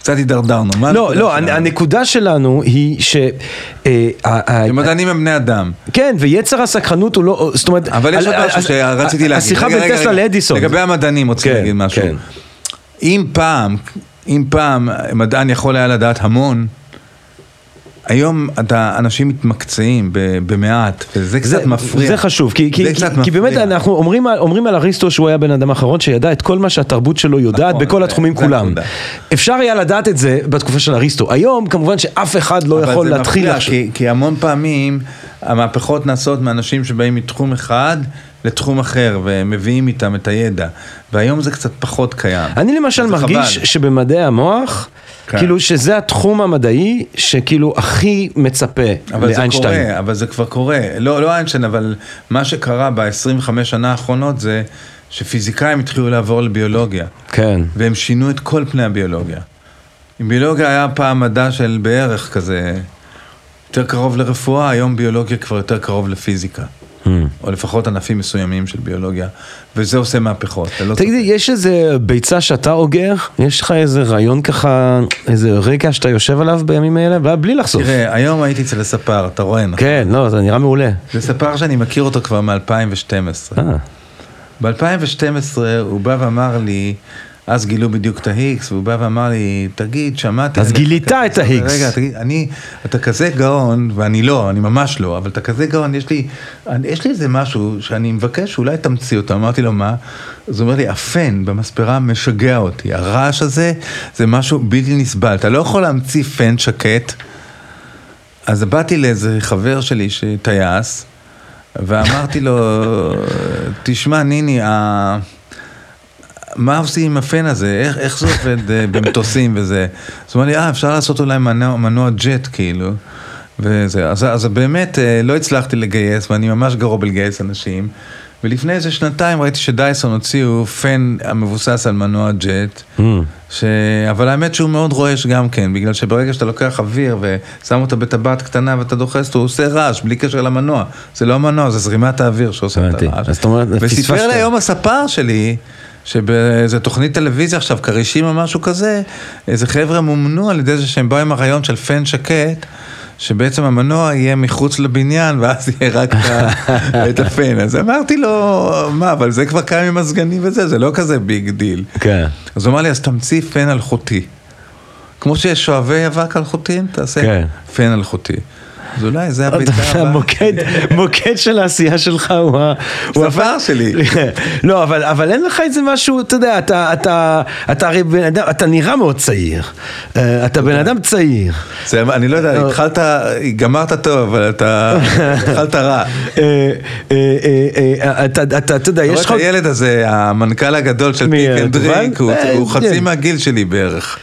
קצת הידרדרנו. לא, לא, שלנו? הנקודה שלנו היא ש... אה, ה- ה- שמדענים הם בני אדם. כן, ויצר הסקרנות הוא לא, זאת אומרת... אבל יש עוד משהו שרציתי להגיד. השיחה בין טסלה. לאדיסון. לגבי המדענים רציתי כן, להגיד משהו. כן. אם פעם, אם פעם מדען יכול היה לדעת המון, היום אתה, אנשים מתמקצעים ב- במעט, וזה קצת זה, מפריע. זה חשוב, כי, כי, זה כי, כי באמת מפריע. אנחנו אומרים, אומרים על אריסטו שהוא היה בן אדם האחרון שידע את כל מה שהתרבות שלו יודעת נכון, בכל זה- התחומים זה כולם. הנקודה. אפשר היה לדעת את זה בתקופה של אריסטו. היום כמובן שאף אחד לא אבל יכול זה להתחיל מפריע, לחשוב. כי, כי המון פעמים המהפכות נעשות מאנשים שבאים מתחום אחד לתחום אחר, ומביאים איתם את הידע. והיום זה קצת פחות קיים. אני למשל מרגיש חבל. שבמדעי המוח, כן. כאילו שזה התחום המדעי שכאילו הכי מצפה אבל זה לאיינשטיין. קורה, אבל זה כבר קורה. לא, לא איינשטיין, אבל מה שקרה ב-25 שנה האחרונות זה שפיזיקאים התחילו לעבור לביולוגיה. כן. והם שינו את כל פני הביולוגיה. אם ביולוגיה היה פעם מדע של בערך כזה, יותר קרוב לרפואה, היום ביולוגיה כבר יותר קרוב לפיזיקה. או לפחות ענפים מסוימים של ביולוגיה, וזה עושה מהפכות. ללא תגידי. יש איזה ביצה שאתה אוגר? יש לך איזה רעיון ככה, איזה רקע שאתה יושב עליו בימים האלה? בלי לחשוף. תראה, היום הייתי אצל הספר, אתה רואה, נכון? כן, לא, זה נראה מעולה. זה ספר שאני מכיר אותו כבר מ-2012. אה, ב-2012 הוא בא ואמר לי, אז גילו בדיוק את ההיקס, והוא בא ואמר לי, תגיד, שמעתי... אז גילית כזה." את ההיגס. רגע, תגיד, אני, אתה כזה גאון, ואני לא, אני ממש לא, אבל אתה כזה גאון, יש לי, אני, יש לי איזה משהו שאני מבקש שאולי תמציא אותו. אמרתי לו, מה? אז הוא אומר לי, הפן במספרה משגע אותי, הרעש הזה זה משהו בלתי נסבל, אתה לא יכול להמציא פן שקט. אז באתי לאיזה חבר שלי שטייס, ואמרתי לו, תשמע ניני, ה... מה עושים עם הפן הזה? איך, איך זה עובד אה, במטוסים וזה? אז הוא אמר לי, אה, אפשר לעשות אולי מנוע, מנוע ג'ט כאילו. וזה, אז, אז באמת אה, לא הצלחתי לגייס, ואני ממש גרוע בלגייס אנשים. ולפני איזה שנתיים ראיתי שדייסון הוציאו פן המבוסס על מנוע ג'ט, Hmm. ש... אבל האמת שהוא מאוד רועש גם כן, בגלל שברגע שאתה לוקח אוויר ושם אותו בטבעת קטנה ואתה דוחס אותו, הוא עושה רעש בלי קשר למנוע. זה לא המנוע, זה זרימת האוויר שעושה את. הרעש. וסיפר. לי היום הספר שלי, שבאיזה תוכנית טלוויזיה עכשיו, כרישים או משהו כזה, איזה חבר'ה מומנו על ידי זה שהם באו עם הרעיון של fan שקט. שבעצם המנוע יהיה מחוץ לבניין ואז יהיה רק את ה fan. אז אמרתי לו, מה, אבל זה כבר קיים עם מזגנים וזה, זה לא כזה big deal. כן. אז הוא אמר לי, אז תמציא fan אלחוטי. כמו שיש שואבי אבק אלחוטיים, תעשה כן. פן אלחוטי. אז אולי זה הביצה. המוקד, מוקד של העשייה שלך הוא ה... הוא הפך- שלי. לא, אבל, אבל אין לך איזה משהו, אתה יודע, אתה, אתה, אתה הרי בן אדם, אתה נראה מאוד צעיר. אה, אתה בן אדם צעיר. זה, אני לא יודע, התחלת, גמרת טוב, אבל אתה התחלת רע. אה, אה, אה, אה, אתה, אתה, אתה יודע, אתה רואה יש את לך... הילד הזה, המנכ"ל הגדול של פיק אנד? דריק, הוא אה, הוא חצי כן. מהגיל שלי בערך.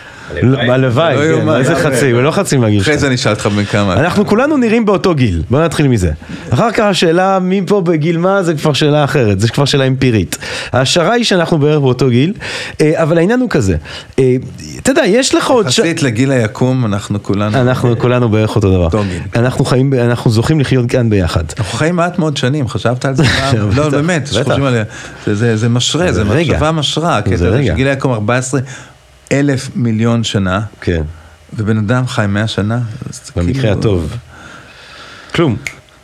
הלוואי, לא כן. איזה חצי, הוא לא חצי מהגיל אחרי שלך. זה אני אשאל אותך בן כמה. אנחנו כולנו נראים באותו גיל, בוא נתחיל מזה. אחר כך השאלה מי פה בגיל מה זה כבר שאלה אחרת, זה כבר שאלה אמפירית. ההשערה היא שאנחנו בערך באותו גיל, אה, אבל העניין הוא כזה, אה, אתה יודע, יש לך עוד... יחסית לגיל היקום, אנחנו כולנו... אנחנו כולנו בערך אותו דבר. אותו גיל. אנחנו חיים, אנחנו זוכים לחיות כאן ביחד. אנחנו חיים מעט מאוד שנים, חשבת על זה פעם? לא, באמת, זה, זה, זה משרה, זה. מחשבה משרה. שגיל היקום 14 אלף מיליון שנה, כן. ובן אדם חי 100 שנה. זה במקרה כאילו- הטוב. כלום.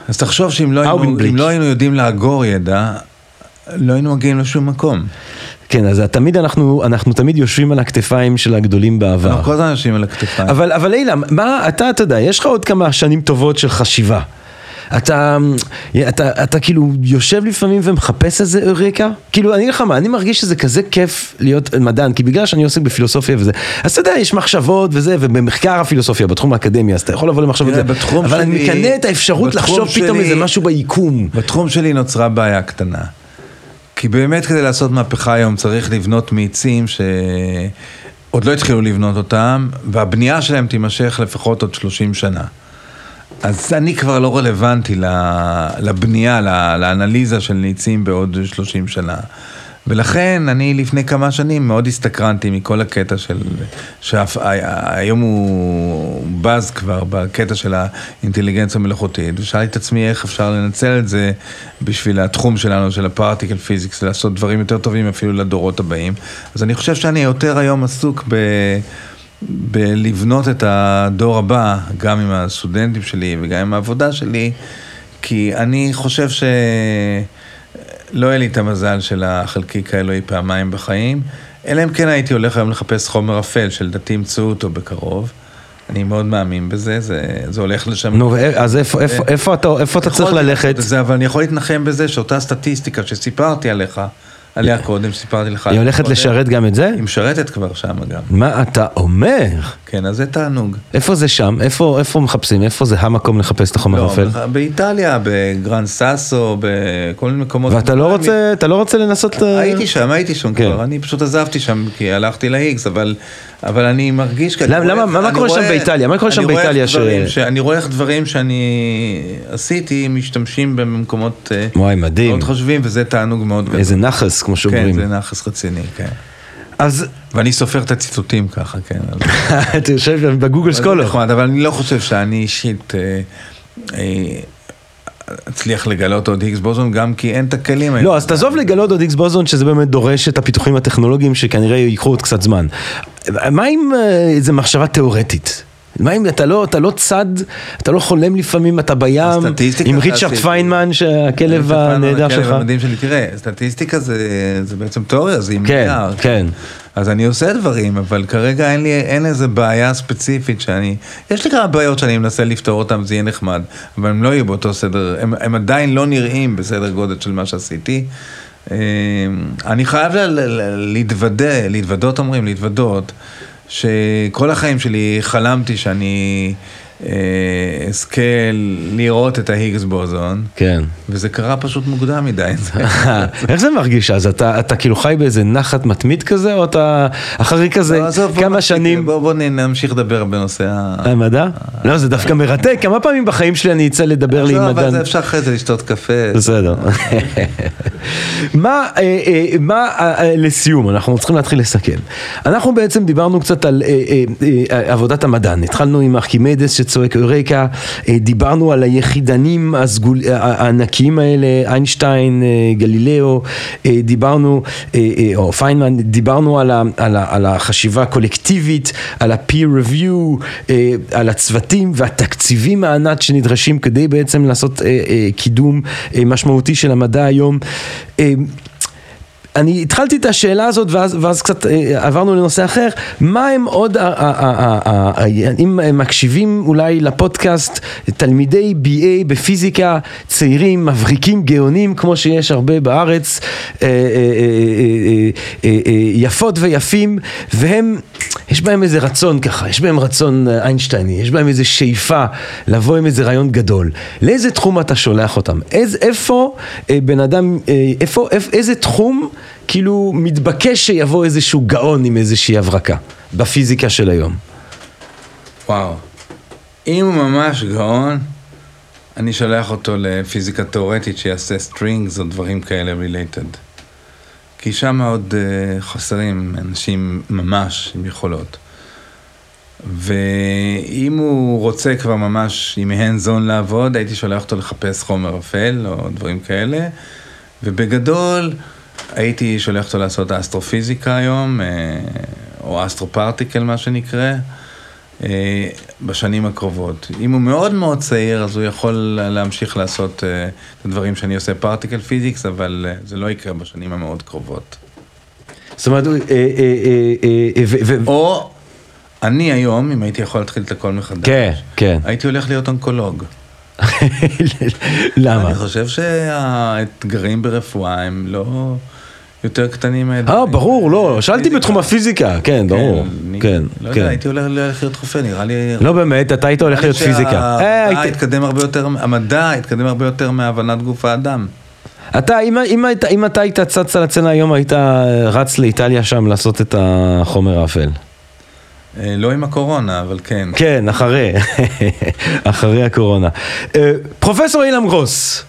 אז תחשוב שאם לא, היינו. אם לא היינו יודעים לאגור ידע, לא היינו מגיעים לשום מקום. כן, אז תמיד אנחנו, אנחנו תמיד יושבים על הכתפיים של הגדולים בעבר. אנחנו כל הזמן יושבים על הכתפיים. אבל, אבל אילם, מה, אתה, אתה יודע, יש לך עוד כמה שנים טובות של חשיבה. אתה, אתה, אתה כאילו יושב לפעמים ומחפש איזה רקע? כאילו, אני אגיד לך מה, אני מרגיש שזה כזה כיף להיות מדען, כי בגלל שאני עוסק בפילוסופיה וזה, אז אתה יודע, יש מחשבות וזה, ובמחקר הפילוסופיה, בתחום האקדמי, אז אתה יכול לבוא למחשבות וזה, אבל אני שלי- מקנא את האפשרות לחשוב פתאום שלי- איזה משהו ביקום. בתחום שלי נוצרה בעיה קטנה. כי באמת כדי לעשות מהפכה היום צריך לבנות מאיצים שעוד לא התחילו לבנות אותם, והבנייה שלהם תימשך לפחות עוד 30 שנה. אז אני כבר לא רלוונטי לבנייה, לאנליזה של ניצים בעוד 30 שנה. ולכן אני לפני כמה שנים מאוד הסתקרנתי מכל הקטע של, שהיום הוא בז כבר בקטע של האינטליגנציה המלאכותית, ושאלתי את עצמי איך אפשר לנצל את זה בשביל התחום שלנו, של הפרטיקל פיזיקס, לעשות דברים יותר טובים אפילו לדורות הבאים. אז אני חושב שאני יותר היום עסוק ב... בלבנות את הדור הבא, גם עם הסטודנטים שלי וגם עם העבודה שלי, כי אני חושב ש... לא היה לי את המזל של החלקיק האלוהי פעמיים בחיים, אלא אם כן הייתי הולך היום לחפש חומר אפל, שלדעתי ימצאו אותו בקרוב. אני מאוד מאמין בזה, זה, זה הולך לשם. נו, אז איפה, איפה, איפה אתה, איפה אתה צריך ללכת? זה, אבל אני יכול להתנחם בזה שאותה סטטיסטיקה שסיפרתי עליך, עליה קודם, שסיפרתי לך. היא הולכת לשרת גם את זה? היא משרתת כבר שם גם. מה אתה אומר? כן, אז זה תענוג. איפה זה שם? איפה, איפה מחפשים? איפה זה המקום לחפש את החומר לא, האפל? באיטליה, בגרנד סאסו, בכל מיני מקומות. ואתה לא רוצה, אתה לא רוצה לנסות... הייתי שם, הייתי שם כן. כבר, אני פשוט עזבתי שם כי הלכתי להיגס, אבל, אבל אני מרגיש... למה- למה- מה קורה שם באיטליה? מה קורה שם באיטליה ש- ש... אני רואה איך דברים שאני עשיתי משתמשים במקומות אה, וואי, מדהים. מאוד חשובים, וזה תענוג מאוד גדול. איזה נחס, כמו כן, שאומרים. זה נחס רציני, כן. אז ואני סופר את הציטוטים ככה, כן. אתה יושב ב Google Scholar. נחמד, אבל אני לא חושב שאני אישית אה, אה, אצליח לגלות עוד Higgs boson, גם כי אין את הכלים. לא, אז תעזוב לגלות עוד Higgs boson, שזה באמת דורש את הפיתוחים הטכנולוגיים שכנראה ייקחו עוד קצת זמן. מה עם אה, איזה מחשבה תיאורטית? מה אם אתה לא, אתה לא צד, אתה לא חולם לפעמים, אתה בים, עם ריצ'רד. פיינמן, שהכלב הנהדר שלך. הכלב המדהים שלי, תראה, סטטיסטיקה זה, זה בעצם תיאוריה, זה עם כן, נייר. כן. אז אני עושה דברים, אבל כרגע אין לי, אין איזה בעיה ספציפית שאני, יש לי כמה בעיות שאני מנסה לפתור אותן, זה יהיה נחמד, אבל הם לא יהיו באותו סדר, הם, הם עדיין לא נראים בסדר גודל של מה שעשיתי. אה, אני חייב להתוודה, להתוודות אומרים, להתוודות, שכל החיים שלי חלמתי שאני אזכה לראות את ההיגס בוזון. כן. וזה קרה פשוט מוקדם מדי. איך זה מרגיש אז? אתה, אתה כאילו חי באיזה נחת מתמיד כזה, או אתה אחרי כזה לא, בוא כמה שנים... בוא, בוא נמשיך לדבר בנושא ה... המדע? לא, זה דווקא מרתק, כמה פעמים בחיים שלי אני אצא לדבר לי עם עזוב, אבל מדען. זה אפשר אחרי זה לשתות קפה. בסדר. מה, אה, מה, אה, אה, לסיום, אנחנו צריכים להתחיל לסכם. אנחנו בעצם דיברנו קצת על עבודת המדען. התחלנו עם ארכימדס שצועק אורקה, אה, דיברנו על היחידנים הסגול, אה, הענקיים האלה, איינשטיין, אה, גלילאו, אה, דיברנו, אה, אה, או פיינמן, דיברנו על, ה, על, ה, על החשיבה הקולקטיבית, על ה-peer review, אה, על הצוותים והתקציבים הענת שנדרשים כדי בעצם לעשות אה, אה, קידום אה, משמעותי של המדע היום. אני התחלתי את השאלה הזאת ואז, ואז קצת אה, עברנו לנושא אחר, מה הם עוד, אם מקשיבים אולי לפודקאסט, תלמידי BA בפיזיקה, צעירים, מבריקים, גאונים, כמו שיש הרבה בארץ, אה, אה, יפות ויפים, והם, יש בהם איזה רצון ככה, יש בהם רצון איינשטייני, יש בהם איזה שאיפה לבוא עם איזה רעיון גדול. לאיזה תחום אתה שולח אותם? איז, איפה בן אדם, איפה, איפ, איזה תחום כאילו מתבקש שיבוא איזשהו גאון עם איזושהי הברקה בפיזיקה של היום? וואו. אם הוא ממש גאון, אני שולח אותו לפיזיקה תאורטית שיעשה strings או דברים כאלה related. כי שם עוד uh, חסרים אנשים ממש עם יכולות. ואם הוא רוצה כבר ממש עם hands on לעבוד, הייתי שולח אותו לחפש חומר אפל או דברים כאלה. ובגדול, הייתי שולח אותו לעשות אסטרופיזיקה היום, אה, או astroparticle מה שנקרא, אה, בשנים הקרובות. אם הוא מאוד מאוד צעיר, אז הוא יכול להמשיך לעשות אה, את הדברים שאני עושה particle physics, אבל זה לא יקרה בשנים המאוד קרובות. זאת אומרת, או אני היום, אם הייתי יכול להתחיל את הכל מחדש, כן, כן. הייתי הולך להיות אונקולוג. למה? אני חושב שהאתגרים ברפואה הם לא יותר קטנים מהאתגרים. אה, ברור, לא, שאלתי פיזיקה. בתחום הפיזיקה, כן, ברור, אני כן, לא יודע, כן. הייתי הולך הולך להיות רופא, נראה לי... לא באמת, אתה היית הולך להיות פיזיקה. אה, המדע התקדם הרבה יותר מהבנת גוף האדם. אתה, אם, אם, אם אתה היית צץ על הצצנה היום, היית רץ לאיטליה שם לעשות את החומר האפל. אה, לא עם הקורונה, אבל כן. כן, אחרי, אחרי הקורונה. אה, פרופסור אילם גרוס, אה,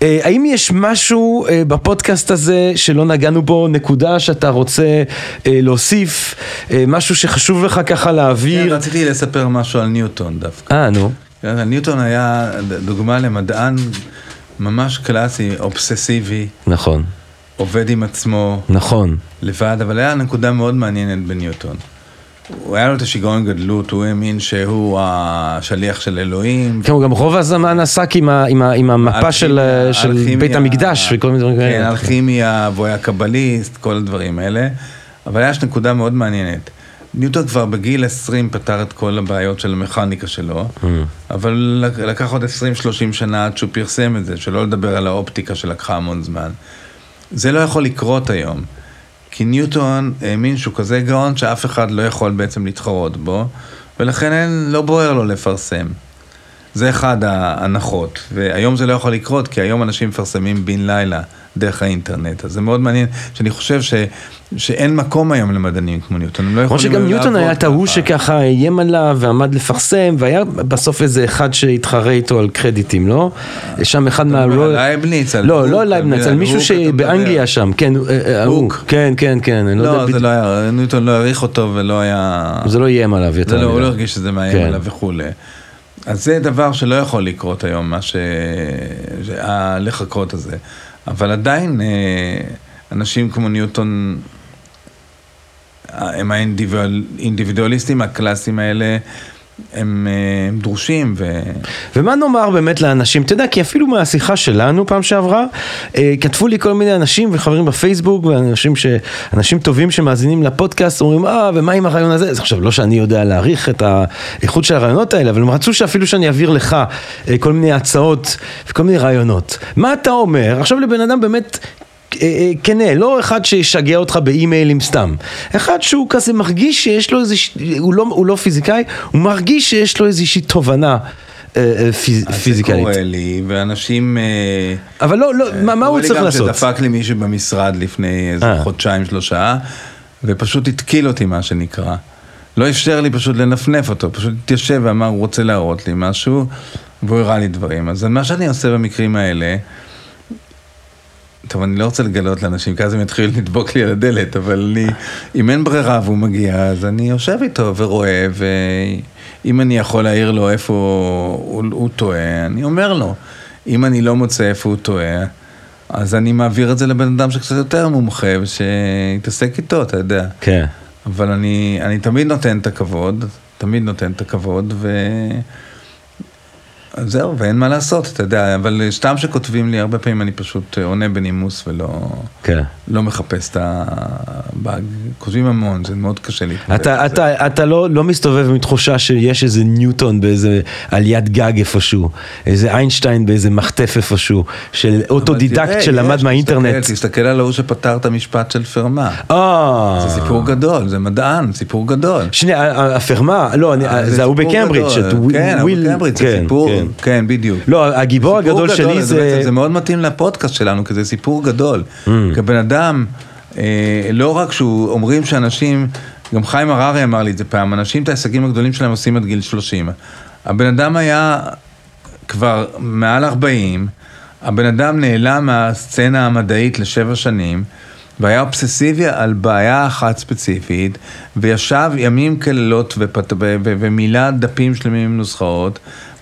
האם יש משהו אה, בפודקאסט הזה שלא נגענו בו, נקודה שאתה רוצה אה, להוסיף, אה, משהו שחשוב לך ככה כן, להעביר? רציתי לספר משהו על ניוטון דווקא. אה, נו. כן, ניוטון היה דוגמה למדען ממש קלאסי, אובססיבי, נכון, עובד עם עצמו, נכון. לבד, אבל היה נקודה מאוד מעניינת בניוטון. הוא היה לו את השיגעון גדלות, הוא האמין שהוא השליח של אלוהים. כן, הוא גם רוב הזמן עסק עם, ה, עם, ה, עם המפה של, אלכימיה- של בית המקדש וכל מיני דברים כן, כאלה. אלכימיה, והוא היה קבליסט, כל הדברים האלה. אבל יש נקודה מאוד מעניינת. ניוטון כבר בגיל 20 פתר את כל הבעיות של המכניקה שלו, Mm. אבל לקח עוד 20-30 שנה עד שהוא פרסם את זה, שלא לדבר על האופטיקה שלקחה המון זמן. זה לא יכול לקרות היום, כי ניוטון האמין שהוא כזה גאון שאף אחד לא יכול בעצם להתחרות בו, ולכן אין, לא בוער לו לפרסם. זה אחד ההנחות, והיום זה לא יכול לקרות, כי היום אנשים מפרסמים בן לילה דרך האינטרנט, אז זה מאוד מעניין, שאני חושב ש, שאין מקום היום למדענים כמו ניוטון, הם לא כמו יכולים שגם ניוטון לעבוד היה את ההוא ככה. שככה איים עליו ועמד לפרסם, והיה בסוף איזה אחד שהתחרה איתו על קרדיטים, לא? שם אחד מה... לייבניץ, לא, לא על- לייבניץ, על מישהו שבאנגליה. שם, כן, אה, אה, הוק. כן, כן, כן, אני לא יודע לא, זה לא היה, ניוטון לא העריך אותו ולא היה... זה לא איים עליו יותר לא, הוא. לא הרגיש שזה מאיים כן. עליו וכולי. אז זה דבר שלא יכול לקרות היום, מה ש... הלחכות הזה. אבל עדיין אה, אנשים כמו ניוטון, אה, הם האינדיבידואליסטים הקלאסיים האלה, הם, אה, הם דרושים ו... ומה נאמר באמת לאנשים, אתה יודע, כי אפילו מהשיחה שלנו פעם שעברה, אה, כתבו לי כל מיני אנשים וחברים בפייסבוק, ואנשים ש... אנשים טובים שמאזינים לפודקאסט, אומרים, אה, ומה עם הרעיון הזה? אז עכשיו, לא שאני יודע להעריך את האיכות של הרעיונות האלה, אבל הם רצו שאפילו שאני אעביר לך אה, כל מיני הצעות וכל מיני רעיונות. מה אתה אומר? עכשיו לבן אדם באמת... אה, אה, כנה, לא אחד שישגע אותך באימיילים סתם. אחד שהוא כזה מרגיש שיש לו איזה, הוא לא, הוא לא פיזיקאי, הוא מרגיש שיש לו איזושהי תובנה אה, פיז, פיזיקלית. זה קורה לי, ואנשים... אבל לא, לא, מה, מה הוא צריך לעשות? קורה לי גם שדפק לי מישהו במשרד לפני איזה. חודשיים, שלושה, ופשוט התקיל אותי, מה שנקרא. לא אפשר לי פשוט לנפנף אותו, פשוט התיישב ואמר, הוא רוצה להראות לי משהו, והוא הראה לי דברים. אז מה שאני עושה במקרים האלה, טוב, אני לא רוצה לגלות לאנשים, כי אז הם יתחילו לדבוק לי על הדלת, אבל אני, אם אין ברירה והוא מגיע, אז אני יושב איתו ורואה, ואם אני יכול להעיר לו איפה הוא, הוא טועה, אני אומר לו. אם אני לא מוצא איפה הוא טועה, אז אני מעביר את זה לבן אדם שקצת יותר מומחה, ושיתעסק איתו, אתה יודע. כן. אבל אני, אני תמיד נותן את הכבוד, תמיד נותן את הכבוד, ו... אז זהו, ואין מה לעשות, אתה יודע, אבל סתם שכותבים לי, הרבה פעמים אני פשוט עונה בנימוס ולא כן. לא מחפש את הבאג. כותבים המון, זה מאוד קשה להתמודד. אתה, זה. אתה, אתה לא, לא מסתובב עם תחושה שיש איזה ניוטון באיזה עליית גג איפשהו, איזה איינשטיין באיזה מרתף איפשהו, של אוטודידקט תראה, שלמד יש, מהאינטרנט. תסתכל, תסתכל על ההוא שפתר את המשפט של פרמה. אה. זה סיפור גדול, זה מדען, סיפור גדול. שנייה, הפרמה, לא, אה, זה ההוא בקמברידג', כן, ההוא בקמברידג', זה כן, סיפור, כן. כן, בדיוק. לא, הגיבור הגדול שלי בעצם- זה... זה מאוד מתאים לפודקאסט שלנו, כי זה סיפור גדול. Mm. כבן אדם, אה, לא רק שהוא, אומרים שאנשים, גם חיים הררי אמר לי את זה פעם, אנשים את ההישגים הגדולים שלהם עושים עד גיל 30. הבן אדם היה כבר מעל 40, הבן אדם נעלם מהסצנה המדעית לשבע שנים. והיה אובססיבי על בעיה אחת ספציפית, וישב ימים כלילות ופת... ו... ו... ומילא דפים שלמים עם נוסחאות,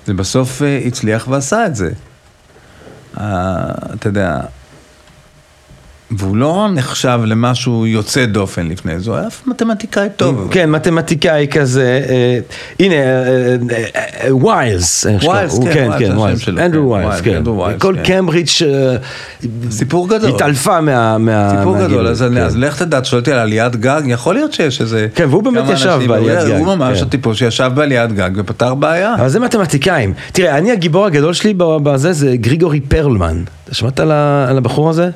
ובסוף אה, הצליח ועשה את זה. אה, אתה יודע, והוא לא נחשב למשהו יוצא דופן לפני זה, הוא היה מתמטיקאי טוב. כן, מתמטיקאי כזה, אה, הנה, אה, אה, ויילס? ויילס, כן, כן, ויילס, כן, אנדרו כן, ויילס, כן, אנדרו ויילס, כל כן. קמברידג' אה, סיפור גדול. התעלפה מה... סיפור גדול, אז, כן. לך תדע, את שואלת אותי על עליית גג, יכול להיות שיש איזה... כן, והוא באמת ישב בעליית גג, הוא ממש כן. הטיפוס שישב בעליית גג ופתר בעיה. אבל זה מתמטיקאים. תראה, אני הגיבור הגדול שלי בזה זה גריגורי פרלמן. אתה שמעת על הבחור הזה?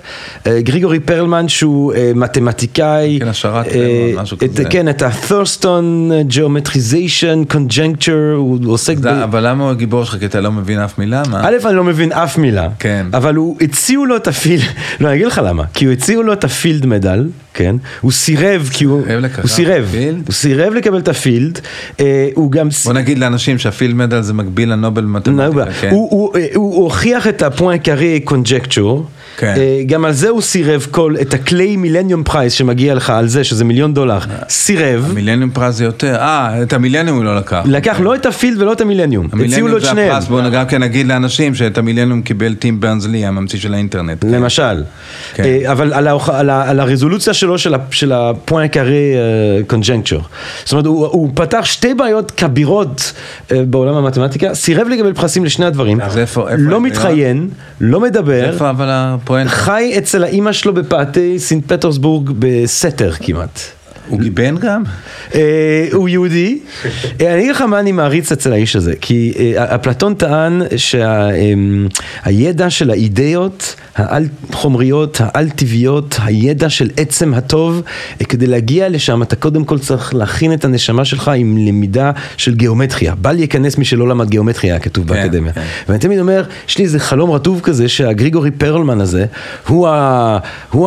אה, גריגורי פרלמן שהוא אה, מתמטיקאי. כן, השערת אה, פרלמן, משהו את- כזה. כן, את ה-Thurston Geometrization Conjuncture, הוא עוסק ב... אבל למה הוא הגיבור שלך? כי אתה לא מבין אף מילה? מה? א', אני לא מבין אף מילה, כן. אבל הוא הציעו לו את הפילד, לא, אני אגיד לך למה, כי הוא הציעו לו את הפילד מדל, כן? הוא סירב כי הוא... הוא סירב. פילד? הוא סירב לקבל את הפילד. אה, הוא גם... בוא נגיד לאנשים שה Field Medal זה מקביל לנובל מתמטיקה. כן? הוא, הוא, הוא, הוא הוכיח את ה Poincaré Conjecture, כן. גם על זה הוא סירב כל, את ה Clay Millennium Prize שמגיע לך על זה שזה מיליון דולר, סירב, המילניום פרס זה יותר, אה, את המילניום הוא לא לקח. לקח לא את הפילד ולא את המילניום, הציעו לו המילניום את זה שניהם, הפרס, בואו גם כן נגיד לאנשים שאת המילניום קיבל טים ברנרס-לי, הממציא של האינטרנט. כן. למשל, כן. אה, אבל על, הרזולוציה שלו של, ה... של הפואנט קארי קונג'נקצ'ור, זאת אומרת הוא, פתח שתי בעיות כבירות אה, בעולם המתמטיקה, סירב לקבל פרסים לשני הדברים, לא? מתראיין, לא מדבר, איפה אבל? חי אצל האימא שלו בפאתי סינט פטרסבורג בסתר כמעט. הוא גיבן גם? אה, הוא יהודי. אה, אני אגיד לך מה אני מעריץ אצל האיש הזה, כי אה, אפלטון טען שהידע של האידאות העל-חומריות, העל-טבעיות, הידע של עצם הטוב, כדי להגיע לשם אתה קודם כל צריך להכין את הנשמה שלך עם למידה של גיאומטריה. בל ייכנס מי שלא למד גיאומטריה, היה כתוב כן, באקדמיה. כן. ואני תמיד אומר, יש לי איזה חלום רטוב כזה שהגריגורי פרלמן הזה, הוא,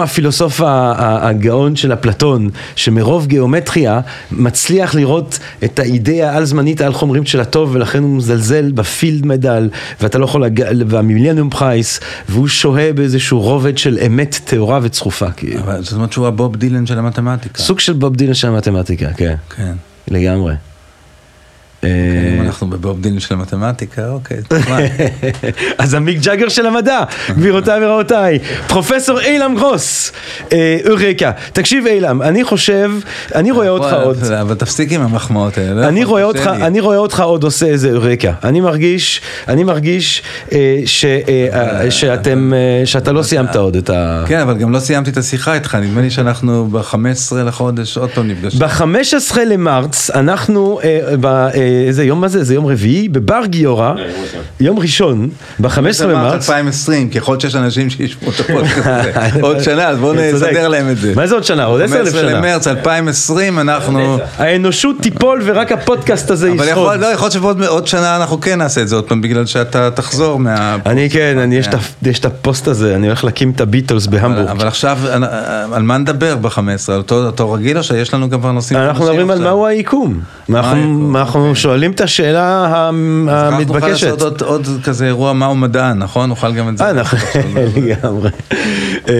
הפילוסוף הגאון של אפלטון, שמרוב גיאומטריה מצליח לראות את האידאה העל-זמנית העל-חומרית של הטוב, ולכן הוא מזלזל בפילד מדל, ואתה לא יכול להגיע, והמיליאנום פרייס, והוא שוהה באיזשהו רובד של אמת טהורה וצרופה, כאילו. אבל זאת אומרת שהוא הבוב דילן של המתמטיקה. סוג של בוב דילן של המתמטיקה, כן, כן. לגמרי. אה, אם אנחנו בבוב דילן של המתמטיקה, אוקיי. אז המיק ג'אגר של המדע, גבירותיי ורבותיי, פרופסור אילם גרוס, אה, אורקה. תקשיב אילם, אני חושב, אני רואה אותך עוד, אבל תפסיק עם המחמאות האלה. אני רואה אותך, עוד עושה איזה אורקה. אני מרגיש, אני מרגיש אה, שאתם, שאתה לא סיימת עוד את ה... כן, אבל גם לא סיימתי את השיחה איתך, נדמה לי שאנחנו ב-15 לחודש עוד פעם נפגשים. ב-15 למרץ אנחנו, איזה יום מה זה? זה יום רביעי? בבר גיורא, יום ראשון. יום ראשון, ב-15 במרץ למרץ. 2020, ככל שיש אנשים שישמעו את הפודקאסט הזה. עוד שנה, אז בואו. נסדר להם את זה. מה זה עוד שנה? עוד עשר אלף 15 שנה. למרץ 2020 אנחנו... האנושות תיפול ורק הפודקאסט הזה אבל יכול, ישרוד. לא, יכול להיות שבעוד עוד שנה אנחנו כן נעשה את זה עוד פעם, בגלל שאתה תחזור מה... אני כן, אני, יש את הפוסט הזה, אני הולך להקים את הביטלס בהמבורג. אבל עכשיו, על מה נדבר ב-15? על אותו רגיל או שיש לנו כבר נושאים אנחנו מדברים על? מהו היקום. אנחנו- היקום? אנחנו. שואלים את השאלה ה- אז אנחנו נוכל המתבקשת. לעשות עוד- עוד כזה אירוע מהו מדען, נכון? נוכל גם את זה. אה, נכון, לגמרי. אה,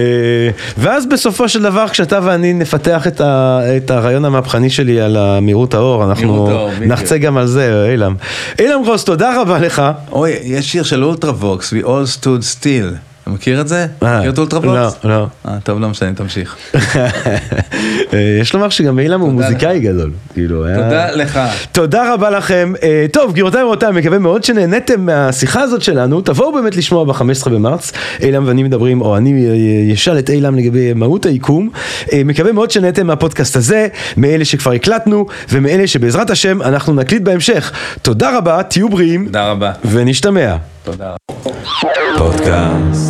ואז בסופו של דבר, כשאתה ואני נפתח את ה- את הרעיון המהפכני שלי על מהירות האור, אנחנו האור. נחצה גם על זה, אילם. אילם גרוס, תודה רבה לך. אוי, יש שיר של Ultravox, We All Stood Still. אתה מכיר את זה? אה, מכיר את Ultravox? לא, לא. אה, טוב, לא משנה, תמשיך. אה, יש לומר שגם אילם הוא מוזיקאי גדול. כאילו, היה- תודה לך. תודה רבה לכם. טוב, גבירותיי ורבותיי, מקווה מאוד שנהניתם מהשיחה הזאת שלנו. תבואו באמת לשמוע ב-15 במרץ. אילם ואני מדברים, או אני אשאל את אילם לגבי מהות היקום. מקווה מאוד שנהניתם מהפודקאסט הזה, מאלה שכבר הקלטנו, ומאלה שבעזרת השם אנחנו נקליט בהמשך. תודה רבה, תהיו בריאים, תודה רבה. ונשתמע. תודה. פודקאסט,